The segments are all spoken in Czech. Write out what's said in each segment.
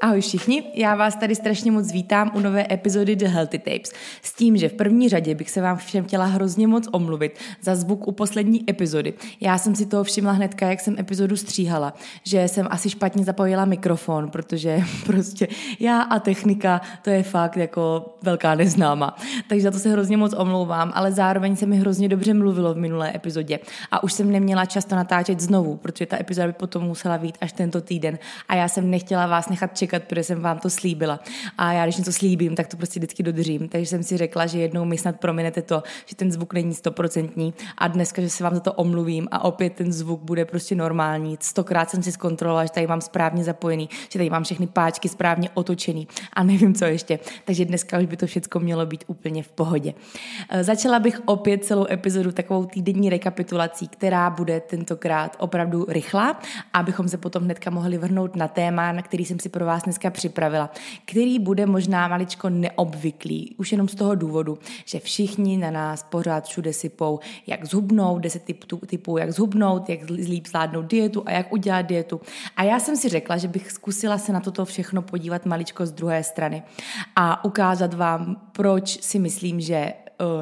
Ahoj všichni, já vás tady strašně moc vítám u nové epizody The Healthy Tapes. S tím, že v první řadě bych se vám všem chtěla hrozně moc omluvit za zvuk u poslední epizody. Já jsem si toho všimla hnedka, jak jsem epizodu stříhala, že jsem asi špatně zapojila mikrofon, protože prostě já a technika, to je fakt jako velká neznáma. Takže za to se hrozně moc omlouvám, ale zároveň se mi hrozně dobře mluvilo v minulé epizodě a už jsem neměla často natáčet znovu, protože ta epizoda by potom musela být až tento týden a já jsem nechtěla vás nechat čekat čekat, protože jsem vám to slíbila. A já, když něco slíbím, tak to prostě vždycky dodržím. Takže jsem si řekla, že jednou mi snad prominete to, že ten zvuk není stoprocentní a dneska, že se vám za to omluvím a opět ten zvuk bude prostě normální. Stokrát jsem si zkontrolovala, že tady mám správně zapojený, že tady mám všechny páčky správně otočený a nevím, co ještě. Takže dneska už by to všechno mělo být úplně v pohodě. E, začala bych opět celou epizodu takovou týdenní rekapitulací, která bude tentokrát opravdu rychlá, abychom se potom hnedka mohli vrhnout na téma, na který jsem si pro vás vás dneska připravila, který bude možná maličko neobvyklý, už jenom z toho důvodu, že všichni na nás pořád všude sypou, jak zhubnout, deset typů, typů, jak zhubnout, jak líp zvládnout dietu a jak udělat dietu. A já jsem si řekla, že bych zkusila se na toto všechno podívat maličko z druhé strany a ukázat vám, proč si myslím, že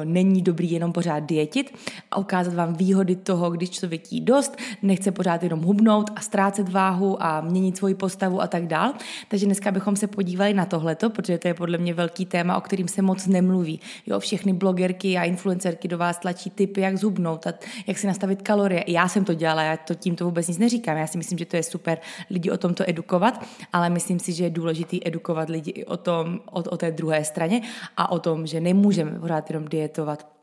není dobrý jenom pořád dietit a ukázat vám výhody toho, když člověk jí dost, nechce pořád jenom hubnout a ztrácet váhu a měnit svoji postavu a tak dál. Takže dneska bychom se podívali na tohleto, protože to je podle mě velký téma, o kterým se moc nemluví. Jo, všechny blogerky a influencerky do vás tlačí typy, jak zhubnout a jak si nastavit kalorie. Já jsem to dělala, já to tímto vůbec nic neříkám. Já si myslím, že to je super lidi o tomto edukovat, ale myslím si, že je důležitý edukovat lidi i o tom, o, o té druhé straně a o tom, že nemůžeme pořád jenom dietovat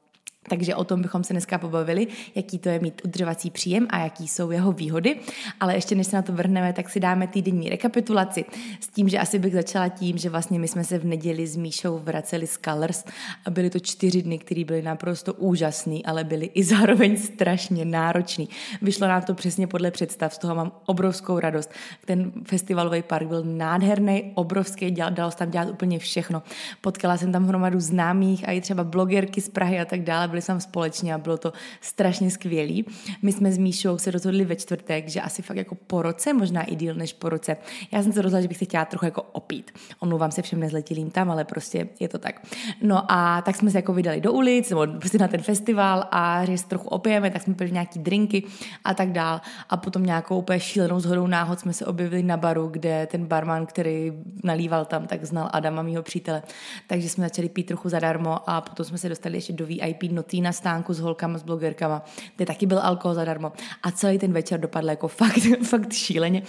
takže o tom bychom se dneska pobavili, jaký to je mít udržovací příjem a jaký jsou jeho výhody. Ale ještě než se na to vrhneme, tak si dáme týdenní rekapitulaci s tím, že asi bych začala tím, že vlastně my jsme se v neděli s Míšou vraceli z Colors a byly to čtyři dny, které byly naprosto úžasný, ale byly i zároveň strašně náročný. Vyšlo nám to přesně podle představ, z toho mám obrovskou radost. Ten festivalový park byl nádherný, obrovský, dělal, dalo se tam dělat úplně všechno. Potkala jsem tam hromadu známých a i třeba blogerky z Prahy a tak dále jsme tam společně a bylo to strašně skvělý. My jsme s Míšou se rozhodli ve čtvrtek, že asi fakt jako po roce, možná i díl než po roce. Já jsem se rozhodla, že bych se chtěla trochu jako opít. Omlouvám se všem nezletilým tam, ale prostě je to tak. No a tak jsme se jako vydali do ulic, nebo prostě na ten festival a že se trochu opijeme, tak jsme pili nějaký drinky a tak dál. A potom nějakou úplně šílenou zhodou náhod jsme se objevili na baru, kde ten barman, který nalíval tam, tak znal Adama, mýho přítele. Takže jsme začali pít trochu zadarmo a potom jsme se dostali ještě do VIP notý na stánku s holkama, s blogerkama, kde taky byl alkohol zadarmo. A celý ten večer dopadl jako fakt, fakt šíleně.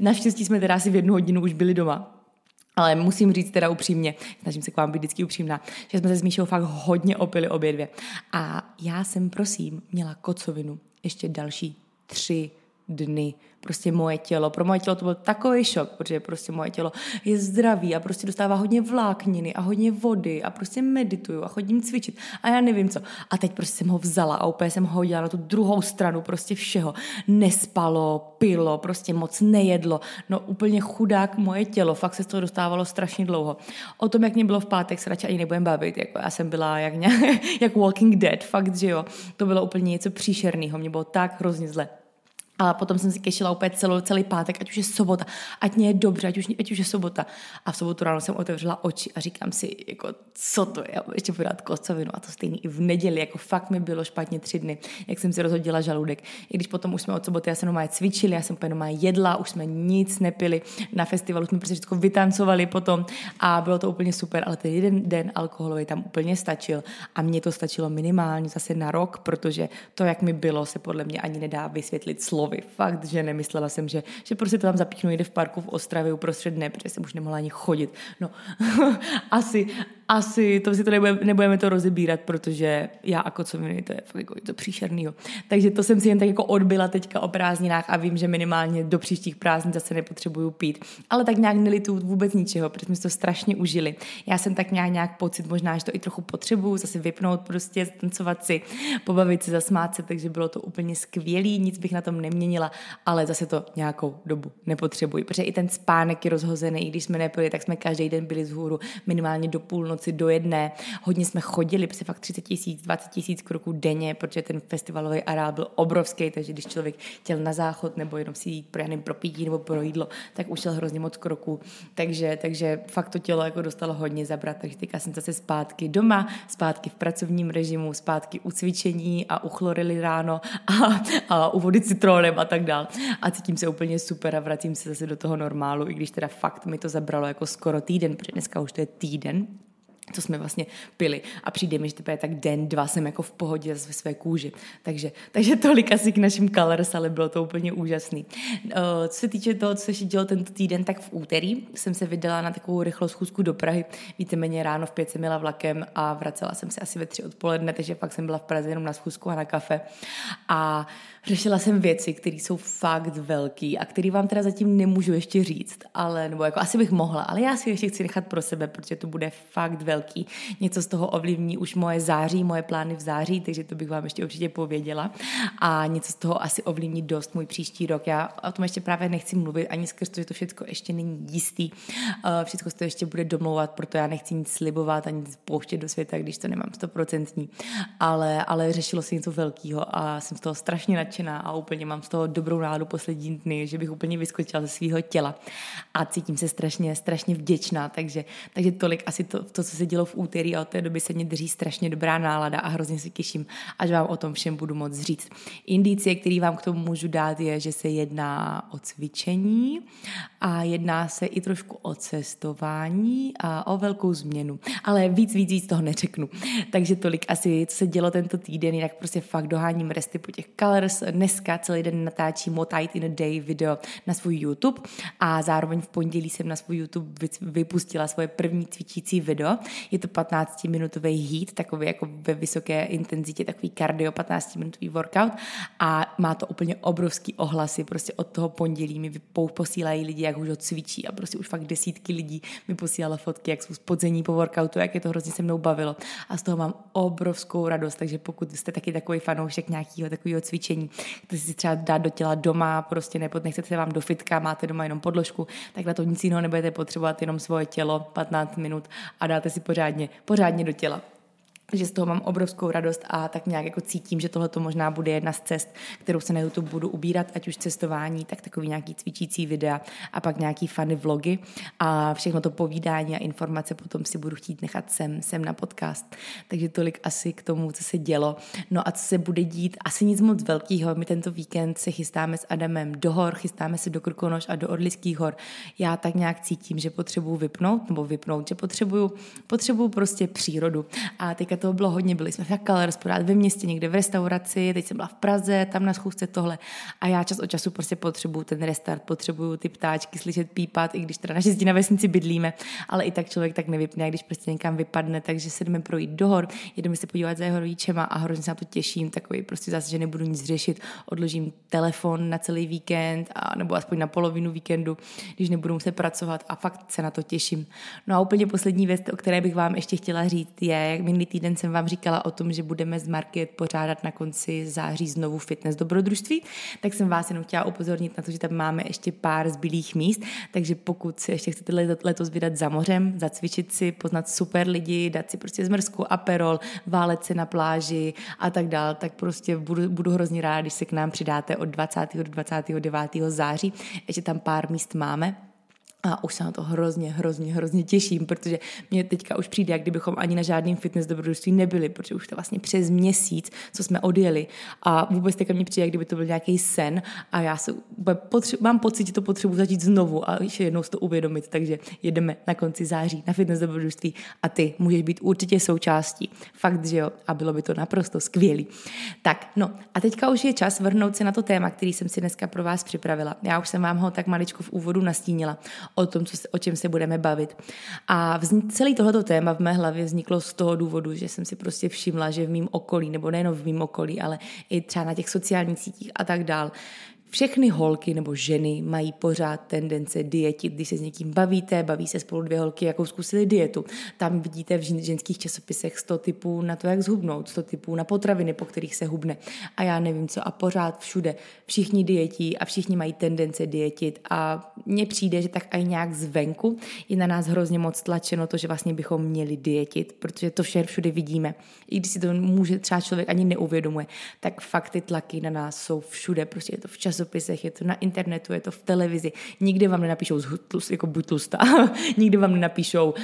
Naštěstí jsme teda asi v jednu hodinu už byli doma. Ale musím říct teda upřímně, snažím se k vám být vždycky upřímná, že jsme se s Míšou fakt hodně opili obě dvě. A já jsem, prosím, měla kocovinu ještě další tři dny prostě moje tělo. Pro moje tělo to byl takový šok, protože prostě moje tělo je zdravý a prostě dostává hodně vlákniny a hodně vody a prostě medituju a chodím cvičit a já nevím co. A teď prostě jsem ho vzala a úplně jsem ho hodila na tu druhou stranu prostě všeho. Nespalo, pilo, prostě moc nejedlo. No úplně chudák moje tělo, fakt se z toho dostávalo strašně dlouho. O tom, jak mě bylo v pátek, se radši ani nebudem bavit. Jako já jsem byla jak, nějak, jak Walking Dead, fakt, že jo. To bylo úplně něco příšerného, mě bylo tak hrozně zle. A potom jsem si kešila úplně celou, celý pátek, ať už je sobota, ať mě je dobře, ať už, ať už je sobota. A v sobotu ráno jsem otevřela oči a říkám si, jako, co to je, ještě podat kocovinu. A to stejný i v neděli, jako fakt mi bylo špatně tři dny, jak jsem si rozhodila žaludek. I když potom už jsme od soboty, já jsem doma cvičili, já jsem úplně doma jedla, už jsme nic nepili. Na festivalu jsme prostě všechno vytancovali potom a bylo to úplně super, ale ten jeden den alkoholový tam úplně stačil a mně to stačilo minimálně zase na rok, protože to, jak mi bylo, se podle mě ani nedá vysvětlit slovy slovy. Fakt, že nemyslela jsem, že, že prostě to tam zapíchnu jde v parku v Ostravě uprostřed dne, protože jsem už nemohla ani chodit. No, asi, asi to si to nebudeme, nebudeme to rozebírat, protože já a kocoviny, to je fakt jako to příšernýho. Takže to jsem si jen tak jako odbyla teďka o prázdninách a vím, že minimálně do příštích prázdnin zase nepotřebuju pít. Ale tak nějak nelitu vůbec ničeho, protože jsme to strašně užili. Já jsem tak nějak, nějak pocit, možná, že to i trochu potřebuju, zase vypnout prostě, tancovat si, pobavit se, zasmát se, takže bylo to úplně skvělý, nic bych na tom neměnila, ale zase to nějakou dobu nepotřebuji, protože i ten spánek je rozhozený, i když jsme nepili, tak jsme každý den byli z hůru minimálně do půlnoci noci do jedné. Hodně jsme chodili, prostě fakt 30 tisíc, 20 tisíc kroků denně, protože ten festivalový areál byl obrovský, takže když člověk chtěl na záchod nebo jenom si jít pro, pro pití nebo pro jídlo, tak už šel hrozně moc kroků. Takže, takže fakt to tělo jako dostalo hodně zabrat, takže teďka jsem zase zpátky doma, zpátky v pracovním režimu, zpátky u cvičení a u chlorily ráno a, a u vody citronem a tak dál. A cítím se úplně super a vracím se zase do toho normálu, i když teda fakt mi to zabralo jako skoro týden, protože dneska už to je týden, co jsme vlastně pili. A přijde mi, že teprve tak den, dva jsem jako v pohodě ve své kůži. Takže, takže tolik asi k našim colors, ale bylo to úplně úžasný. Co se týče toho, co se dělo tento týden, tak v úterý jsem se vydala na takovou rychlou schůzku do Prahy. Víceméně ráno v pět jsem měla vlakem a vracela jsem se asi ve tři odpoledne, takže pak jsem byla v Praze jenom na schůzku a na kafe. A řešila jsem věci, které jsou fakt velký a které vám teda zatím nemůžu ještě říct, ale, nebo jako asi bych mohla, ale já si ještě chci nechat pro sebe, protože to bude fakt velký. Něco z toho ovlivní už moje září, moje plány v září, takže to bych vám ještě určitě pověděla. A něco z toho asi ovlivní dost můj příští rok. Já o tom ještě právě nechci mluvit, ani skrz to, že to všechno ještě není jistý. Eh, všechno se to ještě bude domlouvat, proto já nechci nic slibovat ani nic pouštět do světa, když to nemám stoprocentní. Ale, ale řešilo se něco velkého a jsem z toho strašně nadšená a úplně mám z toho dobrou nádu poslední dny, že bych úplně vyskočila ze svého těla a cítím se strašně, strašně vděčná, takže, takže tolik asi to, to, co se dělo v úterý a od té doby se mě drží strašně dobrá nálada a hrozně se těším, až vám o tom všem budu moc říct. Indicie, který vám k tomu můžu dát, je, že se jedná o cvičení a jedná se i trošku o cestování a o velkou změnu. Ale víc, víc, víc toho neřeknu. Takže tolik asi, co se dělo tento týden, jinak prostě fakt doháním resty po těch colors. Dneska celý den natáčím What in a Day video na svůj YouTube a zároveň v pondělí jsem na svůj YouTube vypustila svoje první cvičící video. Je to 15-minutový heat, takový jako ve vysoké intenzitě, takový kardio 15-minutový workout a má to úplně obrovský ohlasy. Prostě od toho pondělí mi posílají lidi, jak už ho cvičí a prostě už fakt desítky lidí mi posílala fotky, jak jsou spodzení po workoutu, jak je to hrozně se mnou bavilo a z toho mám obrovskou radost, takže pokud jste taky takový fanoušek nějakého takového cvičení, který si třeba dát do těla doma, prostě nebo nechcete se vám do fitka, máte doma jenom podložku, tak na to nic jiného nebudete potřebovat, jenom svoje tělo 15 minut a dáte si pořádně, pořádně do těla že z toho mám obrovskou radost a tak nějak jako cítím, že tohle to možná bude jedna z cest, kterou se na YouTube budu ubírat, ať už cestování, tak takový nějaký cvičící videa a pak nějaký fany vlogy a všechno to povídání a informace potom si budu chtít nechat sem, sem na podcast. Takže tolik asi k tomu, co se dělo. No a co se bude dít, asi nic moc velkého. My tento víkend se chystáme s Adamem do hor, chystáme se do Krkonoš a do Orlických hor. Já tak nějak cítím, že potřebuju vypnout, nebo vypnout, že potřebuju, potřebuju prostě přírodu. A teďka toho bylo hodně, byli jsme v Colors, pořád ve městě, někde v restauraci, teď jsem byla v Praze, tam na schůzce tohle. A já čas od času prostě potřebuju ten restart, potřebuju ty ptáčky slyšet pípat, i když teda naštěstí na vesnici bydlíme, ale i tak člověk tak nevypne, když prostě někam vypadne, takže se jdeme projít do hor, jedeme se podívat za jeho rodičema a hrozně se na to těším, takový prostě zase, že nebudu nic řešit, odložím telefon na celý víkend, a, nebo aspoň na polovinu víkendu, když nebudu muset pracovat a fakt se na to těším. No a úplně poslední věc, o které bych vám ještě chtěla říct, je, jak minulý týden týden jsem vám říkala o tom, že budeme z Market pořádat na konci září znovu fitness dobrodružství, tak jsem vás jenom chtěla upozornit na to, že tam máme ještě pár zbylých míst, takže pokud si ještě chcete letos vydat za mořem, zacvičit si, poznat super lidi, dát si prostě zmrzku, aperol, válet se na pláži a tak dál, tak prostě budu, budu hrozně ráda, když se k nám přidáte od 20. do 29. září. Ještě tam pár míst máme, a už se na to hrozně, hrozně, hrozně těším, protože mě teďka už přijde, jak kdybychom ani na žádným fitness dobrodružství nebyli, protože už to vlastně přes měsíc, co jsme odjeli. A vůbec teďka mě přijde, jak kdyby to byl nějaký sen a já se mám pocit, že to potřebuji začít znovu a ještě jednou si to uvědomit, takže jedeme na konci září na fitness dobrodružství a ty můžeš být určitě součástí. Fakt, že jo, a bylo by to naprosto skvělý. Tak, no a teďka už je čas vrhnout se na to téma, který jsem si dneska pro vás připravila. Já už jsem vám ho tak maličko v úvodu nastínila o tom, co se, o čem se budeme bavit. A vznik, celý tohleto téma v mé hlavě vzniklo z toho důvodu, že jsem si prostě všimla, že v mém okolí, nebo nejenom v mém okolí, ale i třeba na těch sociálních sítích a tak dál, všechny holky nebo ženy mají pořád tendence dietit. Když se s někým bavíte, baví se spolu dvě holky, jakou zkusili dietu. Tam vidíte v ženských časopisech 100 typů na to, jak zhubnout, 100 typů na potraviny, po kterých se hubne. A já nevím co. A pořád všude všichni dietí a všichni mají tendence dietit. A mně přijde, že tak i nějak zvenku je na nás hrozně moc tlačeno to, že vlastně bychom měli dietit, protože to vše všude vidíme. I když si to může třeba člověk ani neuvědomuje, tak fakt ty tlaky na nás jsou všude. Prostě je to v časopisech, je to na internetu, je to v televizi. Nikdy vám nenapíšou tlust, jako buď tlustá. Nikdy vám nenapíšou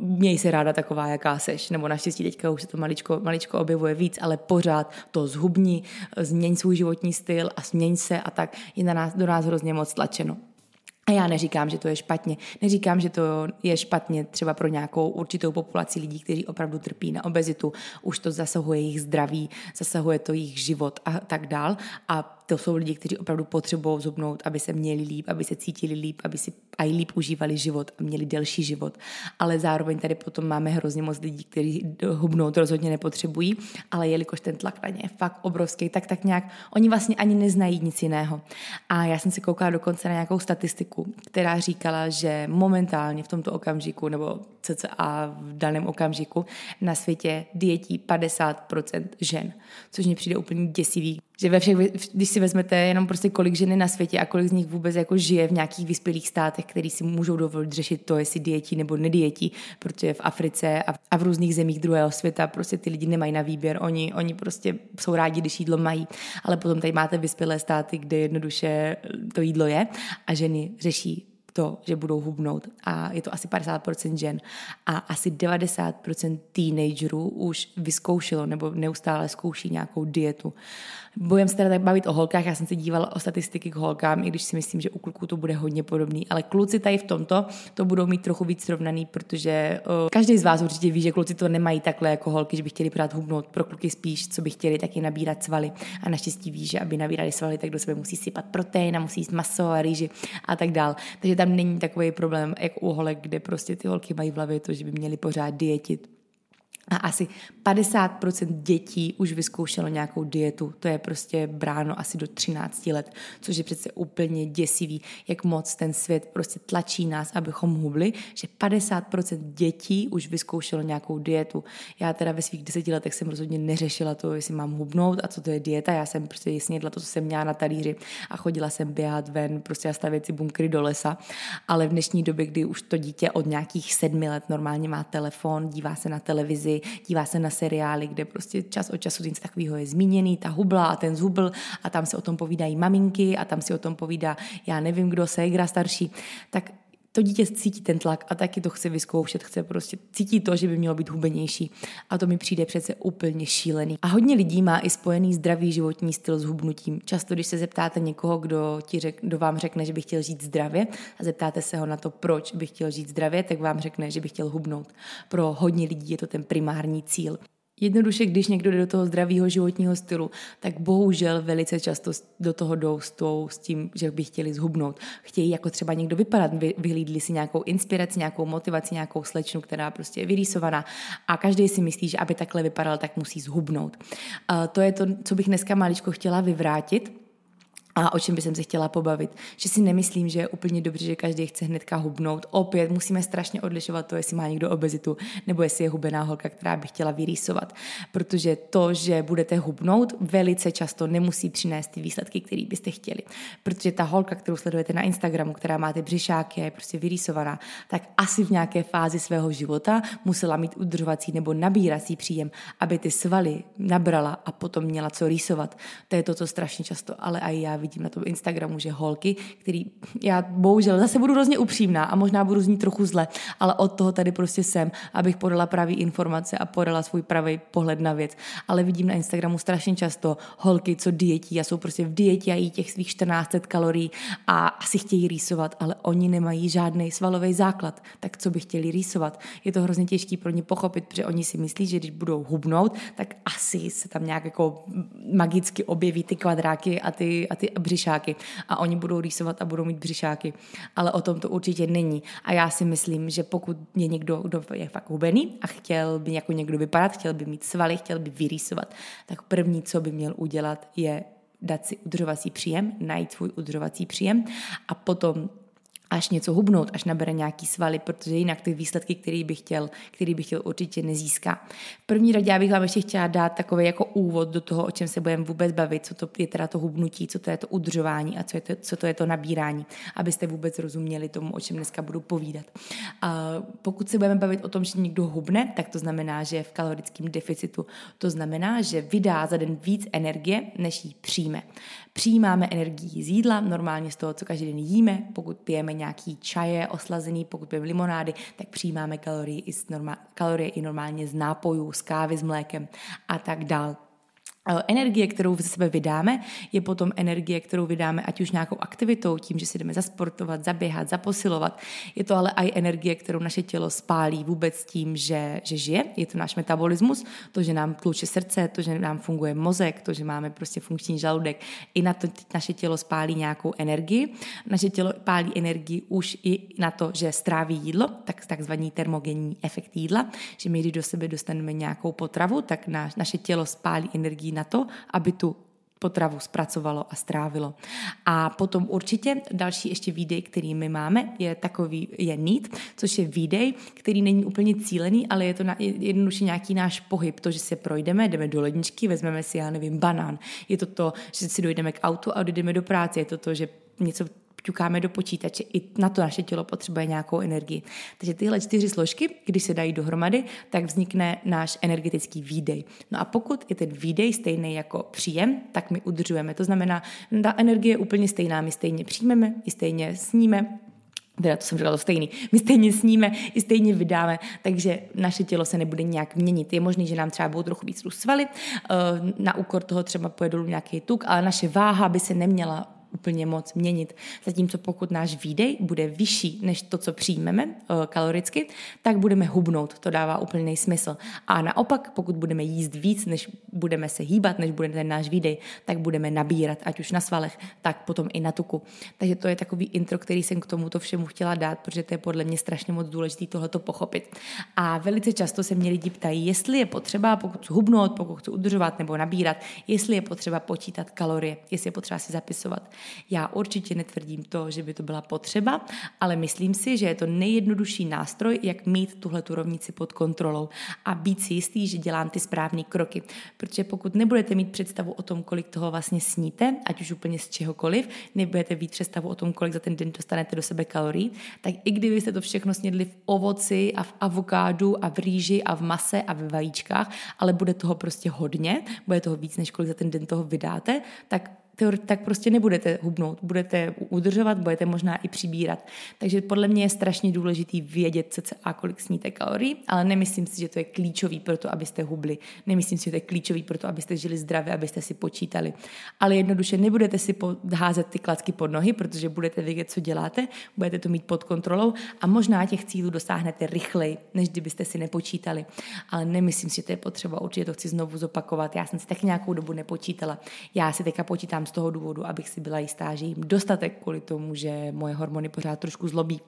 měj se ráda taková, jaká seš. Nebo naštěstí teďka už se to maličko, maličko objevuje víc, ale pořád to zhubni, změň svůj životní styl a změň se a tak je na nás, do nás hrozně moc tlačeno. A já neříkám, že to je špatně. Neříkám, že to je špatně třeba pro nějakou určitou populaci lidí, kteří opravdu trpí na obezitu. Už to zasahuje jejich zdraví, zasahuje to jejich život a tak dál. A to jsou lidi, kteří opravdu potřebují zubnout, aby se měli líp, aby se cítili líp, aby si aj líp užívali život a měli delší život. Ale zároveň tady potom máme hrozně moc lidí, kteří hubnout rozhodně nepotřebují, ale jelikož ten tlak na ně je fakt obrovský, tak tak nějak oni vlastně ani neznají nic jiného. A já jsem se koukala dokonce na nějakou statistiku, která říkala, že momentálně v tomto okamžiku nebo cca v daném okamžiku na světě dietí 50% žen, což mi přijde úplně děsivý že ve všech, když si vezmete jenom prostě kolik ženy na světě a kolik z nich vůbec jako žije v nějakých vyspělých státech, který si můžou dovolit řešit to, jestli dietí nebo nedietí, protože v Africe a v, a v různých zemích druhého světa prostě ty lidi nemají na výběr, oni, oni prostě jsou rádi, když jídlo mají, ale potom tady máte vyspělé státy, kde jednoduše to jídlo je a ženy řeší to, že budou hubnout. A je to asi 50% žen. A asi 90% teenagerů už vyzkoušelo nebo neustále zkouší nějakou dietu. Budeme se teda tak bavit o holkách, já jsem se dívala o statistiky k holkám, i když si myslím, že u kluků to bude hodně podobný, ale kluci tady v tomto to budou mít trochu víc srovnaný, protože o, každý z vás určitě ví, že kluci to nemají takhle jako holky, že by chtěli pořád hubnout, pro kluky spíš, co by chtěli taky nabírat svaly. A naštěstí ví, že aby nabírali svaly, tak do sebe musí sypat protein a musí jíst maso a rýži a tak dál. Takže tam není takový problém, jak u holek, kde prostě ty holky mají v hlavě to, že by měli pořád dietit a asi 50% dětí už vyzkoušelo nějakou dietu. To je prostě bráno asi do 13 let, což je přece úplně děsivý, jak moc ten svět prostě tlačí nás, abychom hubli, že 50% dětí už vyzkoušelo nějakou dietu. Já teda ve svých deseti letech jsem rozhodně neřešila to, jestli mám hubnout a co to je dieta. Já jsem prostě jasně jedla to, co jsem měla na talíři a chodila jsem běhat ven, prostě a stavět si bunkry do lesa. Ale v dnešní době, kdy už to dítě od nějakých sedmi let normálně má telefon, dívá se na televizi, dívá se na seriály, kde prostě čas od času něco takového je zmíněný, ta hubla a ten zhubl a tam se o tom povídají maminky a tam si o tom povídá, já nevím kdo, ségra starší, tak to dítě cítí ten tlak a taky to chce vyzkoušet, chce prostě cítí to, že by mělo být hubenější. A to mi přijde přece úplně šílený. A hodně lidí má i spojený zdravý životní styl s hubnutím. Často, když se zeptáte někoho, kdo, ti řek, kdo vám řekne, že by chtěl žít zdravě a zeptáte se ho na to, proč by chtěl žít zdravě, tak vám řekne, že by chtěl hubnout. Pro hodně lidí je to ten primární cíl. Jednoduše, když někdo jde do toho zdravého životního stylu, tak bohužel velice často do toho jdou s, tou, s tím, že by chtěli zhubnout. Chtějí jako třeba někdo vypadat, vy, vyhlídli si nějakou inspiraci, nějakou motivaci, nějakou slečnu, která prostě je vyrýsovaná a každý si myslí, že aby takhle vypadal, tak musí zhubnout. A to je to, co bych dneska maličko chtěla vyvrátit, a o čem bych se chtěla pobavit. Že si nemyslím, že je úplně dobře, že každý chce hnedka hubnout. Opět musíme strašně odlišovat to, jestli má někdo obezitu nebo jestli je hubená holka, která by chtěla vyrýsovat. Protože to, že budete hubnout, velice často nemusí přinést ty výsledky, které byste chtěli. Protože ta holka, kterou sledujete na Instagramu, která má ty břišáky a je prostě vyrýsovaná, tak asi v nějaké fázi svého života musela mít udržovací nebo nabírací příjem, aby ty svaly nabrala a potom měla co rýsovat. To je to, co strašně často, ale i já vidím na tom Instagramu, že holky, který já bohužel zase budu hrozně upřímná a možná budu znít trochu zle, ale od toho tady prostě jsem, abych podala pravý informace a podala svůj pravý pohled na věc. Ale vidím na Instagramu strašně často holky, co dietí a jsou prostě v dietě a jí těch svých 1400 kalorií a asi chtějí rýsovat, ale oni nemají žádný svalový základ. Tak co by chtěli rýsovat? Je to hrozně těžké pro ně pochopit, protože oni si myslí, že když budou hubnout, tak asi se tam nějak jako magicky objeví ty kvadráky a ty, a ty břišáky a oni budou rýsovat a budou mít břišáky, ale o tom to určitě není. A já si myslím, že pokud je někdo, kdo je fakt hubený a chtěl by jako někdo vypadat, chtěl by mít svaly, chtěl by vyrýsovat, tak první, co by měl udělat, je dát si udržovací příjem, najít svůj udržovací příjem a potom až něco hubnout, až nabere nějaký svaly, protože jinak ty výsledky, který bych chtěl, který bych chtěl určitě nezíská. V první řadě já bych vám ještě chtěla dát takový jako úvod do toho, o čem se budeme vůbec bavit, co to je teda to hubnutí, co to je to udržování a co, je to, co to je to nabírání, abyste vůbec rozuměli tomu, o čem dneska budu povídat. A pokud se budeme bavit o tom, že někdo hubne, tak to znamená, že je v kalorickém deficitu. To znamená, že vydá za den víc energie, než jí přijme. Přijímáme energii z jídla, normálně z toho, co každý den jíme, pokud pijeme nějaký čaje oslazený, pokud pijeme limonády, tak přijímáme kalorie i, z normál, kalorie i normálně z nápojů, z kávy s mlékem a tak dál. Energie, kterou ze sebe vydáme, je potom energie, kterou vydáme ať už nějakou aktivitou, tím, že si jdeme zasportovat, zaběhat, zaposilovat. Je to ale i energie, kterou naše tělo spálí vůbec tím, že, že žije. Je to náš metabolismus, to, že nám tluče srdce, to, že nám funguje mozek, to, že máme prostě funkční žaludek. I na to naše tělo spálí nějakou energii. Naše tělo pálí energii už i na to, že stráví jídlo, tak takzvaný termogenní efekt jídla, že my, když do sebe dostaneme nějakou potravu, tak naš, naše tělo spálí energii na to, aby tu potravu zpracovalo a strávilo. A potom určitě další ještě výdej, který my máme, je takový, je need, což je výdej, který není úplně cílený, ale je to na, jednoduše nějaký náš pohyb, to, že se projdeme, jdeme do ledničky, vezmeme si, já nevím, banán. Je to to, že si dojdeme k autu a odjdeme do práce. Je to to, že něco ťukáme do počítače, i na to naše tělo potřebuje nějakou energii. Takže tyhle čtyři složky, když se dají dohromady, tak vznikne náš energetický výdej. No a pokud je ten výdej stejný jako příjem, tak my udržujeme. To znamená, ta energie je úplně stejná, my stejně přijmeme, i stejně sníme, teda to jsem říkala to stejný, my stejně sníme, i stejně vydáme, takže naše tělo se nebude nějak měnit. Je možné, že nám třeba budou trochu víc svaly, eh, na úkor toho třeba pojede dolů nějaký tuk, ale naše váha by se neměla úplně moc měnit. Zatímco pokud náš výdej bude vyšší než to, co přijmeme eh, kaloricky, tak budeme hubnout. To dává úplný smysl. A naopak, pokud budeme jíst víc, než budeme se hýbat, než bude ten náš výdej, tak budeme nabírat, ať už na svalech, tak potom i na tuku. Takže to je takový intro, který jsem k tomuto všemu chtěla dát, protože to je podle mě strašně moc důležité tohleto pochopit. A velice často se mě lidi ptají, jestli je potřeba, pokud chci hubnout, pokud chci udržovat nebo nabírat, jestli je potřeba počítat kalorie, jestli je potřeba si zapisovat. Já určitě netvrdím to, že by to byla potřeba, ale myslím si, že je to nejjednodušší nástroj, jak mít tuhle tu rovnici pod kontrolou a být si jistý, že dělám ty správné kroky. Protože pokud nebudete mít představu o tom, kolik toho vlastně sníte, ať už úplně z čehokoliv, nebudete mít představu o tom, kolik za ten den dostanete do sebe kalorií, tak i kdybyste to všechno snědli v ovoci a v avokádu a v rýži a v mase a v vajíčkách, ale bude toho prostě hodně, bude toho víc, než kolik za ten den toho vydáte, tak tak prostě nebudete hubnout, budete udržovat, budete možná i přibírat. Takže podle mě je strašně důležitý vědět a kolik sníte kalorií, ale nemyslím si, že to je klíčový pro to, abyste hubli. Nemyslím si, že to je klíčový pro to, abyste žili zdravě, abyste si počítali. Ale jednoduše nebudete si házet ty klacky pod nohy, protože budete vědět, co děláte, budete to mít pod kontrolou a možná těch cílů dosáhnete rychleji, než kdybyste si nepočítali. Ale nemyslím si, že to je potřeba, určitě to chci znovu zopakovat. Já jsem si tak nějakou dobu nepočítala. Já si teďka počítám z toho důvodu, abych si byla jistá, že jim dostatek kvůli tomu, že moje hormony pořád trošku zlobí.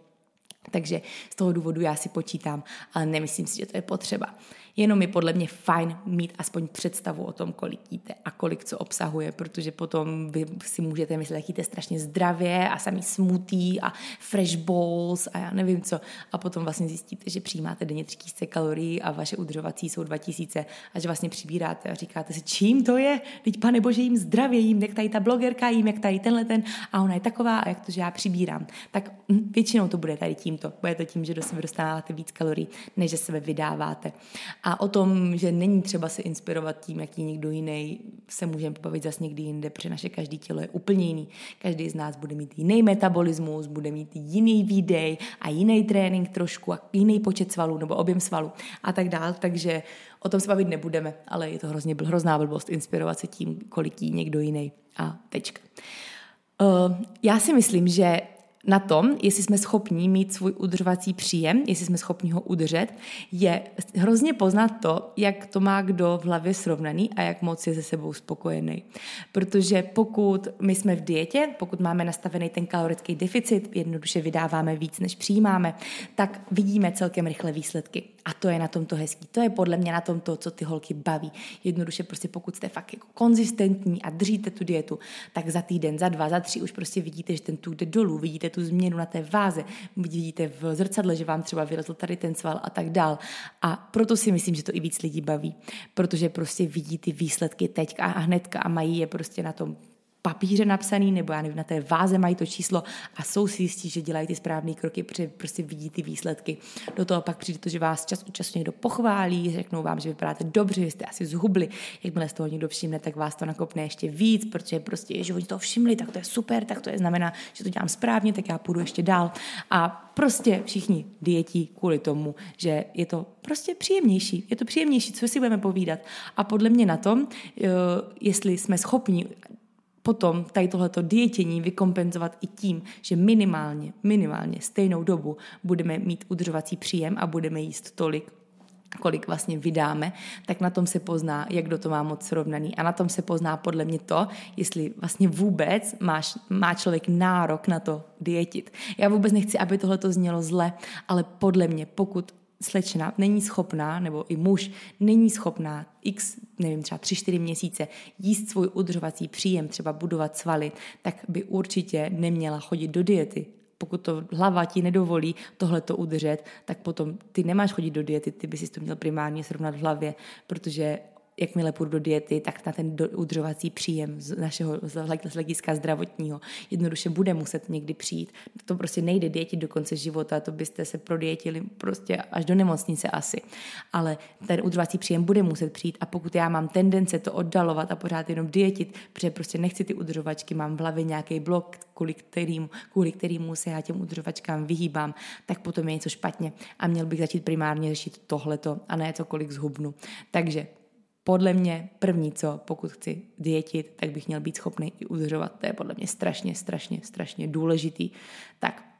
Takže z toho důvodu já si počítám, ale nemyslím si, že to je potřeba. Jenom je podle mě fajn mít aspoň představu o tom, kolik jíte a kolik co obsahuje, protože potom vy si můžete myslet, jak jíte strašně zdravě a samý smutý a fresh bowls a já nevím co. A potom vlastně zjistíte, že přijímáte denně 3000 kalorií a vaše udržovací jsou 2000 a že vlastně přibíráte a říkáte si, čím to je? Teď pane bože, jím zdravě, jím jak tady ta blogerka, jím jak tady tenhle ten a ona je taková a jak to, že já přibírám. Tak většinou to bude tady tímto. Bude to tím, že do sebe dostáváte víc kalorií, než že sebe vydáváte. A o tom, že není třeba se inspirovat tím, jaký někdo jiný, se můžeme pobavit zase někdy jinde, protože naše každý tělo je úplně jiný. Každý z nás bude mít jiný metabolismus, bude mít jiný výdej a jiný trénink trošku a jiný počet svalů nebo objem svalů a tak dál. Takže o tom se bavit nebudeme, ale je to hrozně hrozná blbost inspirovat se tím, kolik jí někdo jiný. A tečka. Uh, já si myslím, že na tom, jestli jsme schopni mít svůj udržovací příjem, jestli jsme schopni ho udržet, je hrozně poznat to, jak to má kdo v hlavě srovnaný a jak moc je se sebou spokojený. Protože pokud my jsme v dietě, pokud máme nastavený ten kalorický deficit, jednoduše vydáváme víc, než přijímáme, tak vidíme celkem rychle výsledky. A to je na tom to hezký. To je podle mě na tom to, co ty holky baví. Jednoduše prostě pokud jste fakt jako konzistentní a držíte tu dietu, tak za týden, za dva, za tři už prostě vidíte, že ten tuk jde dolů, vidíte tu změnu na té váze, vidíte v zrcadle, že vám třeba vylezl tady ten sval a tak dál. A proto si myslím, že to i víc lidí baví, protože prostě vidí ty výsledky teď a hnedka a mají je prostě na tom papíře napsaný, nebo já nevím, na té váze mají to číslo a jsou si jistí, že dělají ty správné kroky, protože prostě vidí ty výsledky. Do toho pak přijde to, že vás čas od času někdo pochválí, řeknou vám, že vypadáte dobře, že jste asi zhubli. Jakmile z toho někdo všimne, tak vás to nakopne ještě víc, protože prostě, že oni to všimli, tak to je super, tak to je znamená, že to dělám správně, tak já půjdu ještě dál. A prostě všichni dietí kvůli tomu, že je to prostě příjemnější. Je to příjemnější, co si budeme povídat. A podle mě na tom, eh, jestli jsme schopni potom tady tohleto dietění vykompenzovat i tím, že minimálně, minimálně stejnou dobu budeme mít udržovací příjem a budeme jíst tolik, kolik vlastně vydáme, tak na tom se pozná, jak kdo to má moc srovnaný. A na tom se pozná podle mě to, jestli vlastně vůbec máš, má člověk nárok na to dietit. Já vůbec nechci, aby tohle to znělo zle, ale podle mě, pokud slečna není schopná, nebo i muž není schopná x, nevím, třeba 3-4 měsíce jíst svůj udržovací příjem, třeba budovat svaly, tak by určitě neměla chodit do diety. Pokud to hlava ti nedovolí tohle to udržet, tak potom ty nemáš chodit do diety, ty bys si to měl primárně srovnat v hlavě, protože jakmile půjdu do diety, tak na ten udržovací příjem z našeho z hlediska zdravotního jednoduše bude muset někdy přijít. To prostě nejde dietit do konce života, to byste se prodietili prostě až do nemocnice asi. Ale ten udržovací příjem bude muset přijít a pokud já mám tendence to oddalovat a pořád jenom dietit, protože prostě nechci ty udržovačky, mám v hlavě nějaký blok, kvůli kterým, kvůli kterýmu se já těm udržovačkám vyhýbám, tak potom je něco špatně a měl bych začít primárně řešit tohleto a ne cokoliv zhubnu. Takže podle mě první co, pokud chci dietit, tak bych měl být schopný i udržovat. To je podle mě strašně, strašně, strašně důležitý. Tak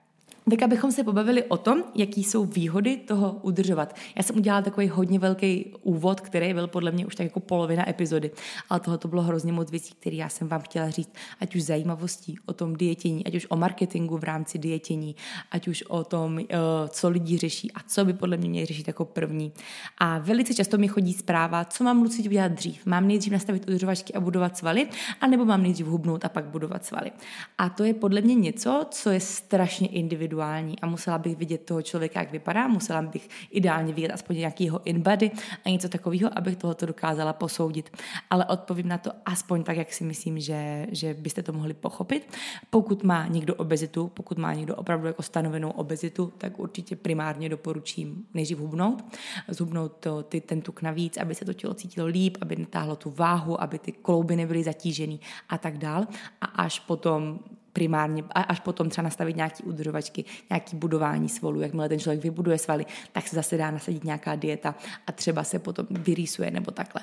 tak abychom se pobavili o tom, jaký jsou výhody toho udržovat. Já jsem udělala takový hodně velký úvod, který byl podle mě už tak jako polovina epizody, ale tohle to bylo hrozně moc věcí, které já jsem vám chtěla říct, ať už zajímavostí o tom dietění, ať už o marketingu v rámci dietění, ať už o tom, eh, co lidi řeší a co by podle mě měli řešit jako první. A velice často mi chodí zpráva, co mám Luci udělat dřív. Mám nejdřív nastavit udržovačky a budovat svaly, anebo mám nejdřív hubnout a pak budovat svaly. A to je podle mě něco, co je strašně individuální individuální a musela bych vidět toho člověka, jak vypadá, musela bych ideálně vidět aspoň nějakýho in-body a něco takového, abych tohoto dokázala posoudit. Ale odpovím na to aspoň tak, jak si myslím, že, že byste to mohli pochopit. Pokud má někdo obezitu, pokud má někdo opravdu jako stanovenou obezitu, tak určitě primárně doporučím nejdřív hubnout, zhubnout to, ty, ten tuk navíc, aby se to tělo cítilo líp, aby netáhlo tu váhu, aby ty klouby nebyly zatížený a tak dál. A až potom primárně, až potom třeba nastavit nějaký udržovačky, nějaký budování svalů, jakmile ten člověk vybuduje svaly, tak se zase dá nasadit nějaká dieta a třeba se potom vyrýsuje nebo takhle.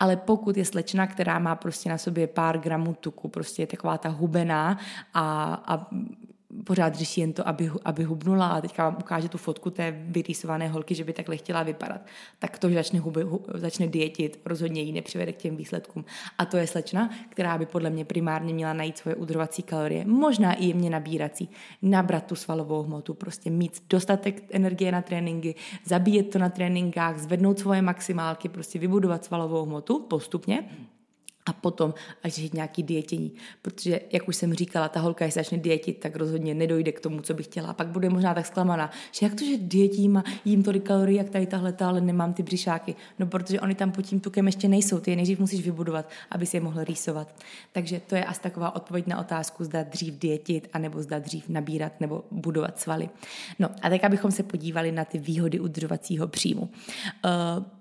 Ale pokud je slečna, která má prostě na sobě pár gramů tuku, prostě je taková ta hubená a, a pořád řeší jen to, aby, aby hubnula a teďka vám ukáže tu fotku té vyrýsované holky, že by takhle chtěla vypadat, tak to, že začne, huby, hu, začne dietit, rozhodně ji nepřivede k těm výsledkům. A to je slečna, která by podle mě primárně měla najít svoje udržovací kalorie, možná i jemně nabírací, nabrat tu svalovou hmotu, prostě mít dostatek energie na tréninky, zabíjet to na tréninkách, zvednout svoje maximálky, prostě vybudovat svalovou hmotu postupně, a potom až žít nějaký dietění. Protože, jak už jsem říkala, ta holka, jestli začne dietit, tak rozhodně nedojde k tomu, co bych chtěla. A pak bude možná tak zklamaná, že jak to, že dietím a jím tolik kalorií, jak tady tahle, ale nemám ty břišáky. No, protože oni tam pod tím tukem ještě nejsou, ty je nejdřív musíš vybudovat, aby si je mohl rýsovat. Takže to je asi taková odpověď na otázku, zda dřív dietit, anebo zda dřív nabírat nebo budovat svaly. No a tak, abychom se podívali na ty výhody udržovacího příjmu. Uh,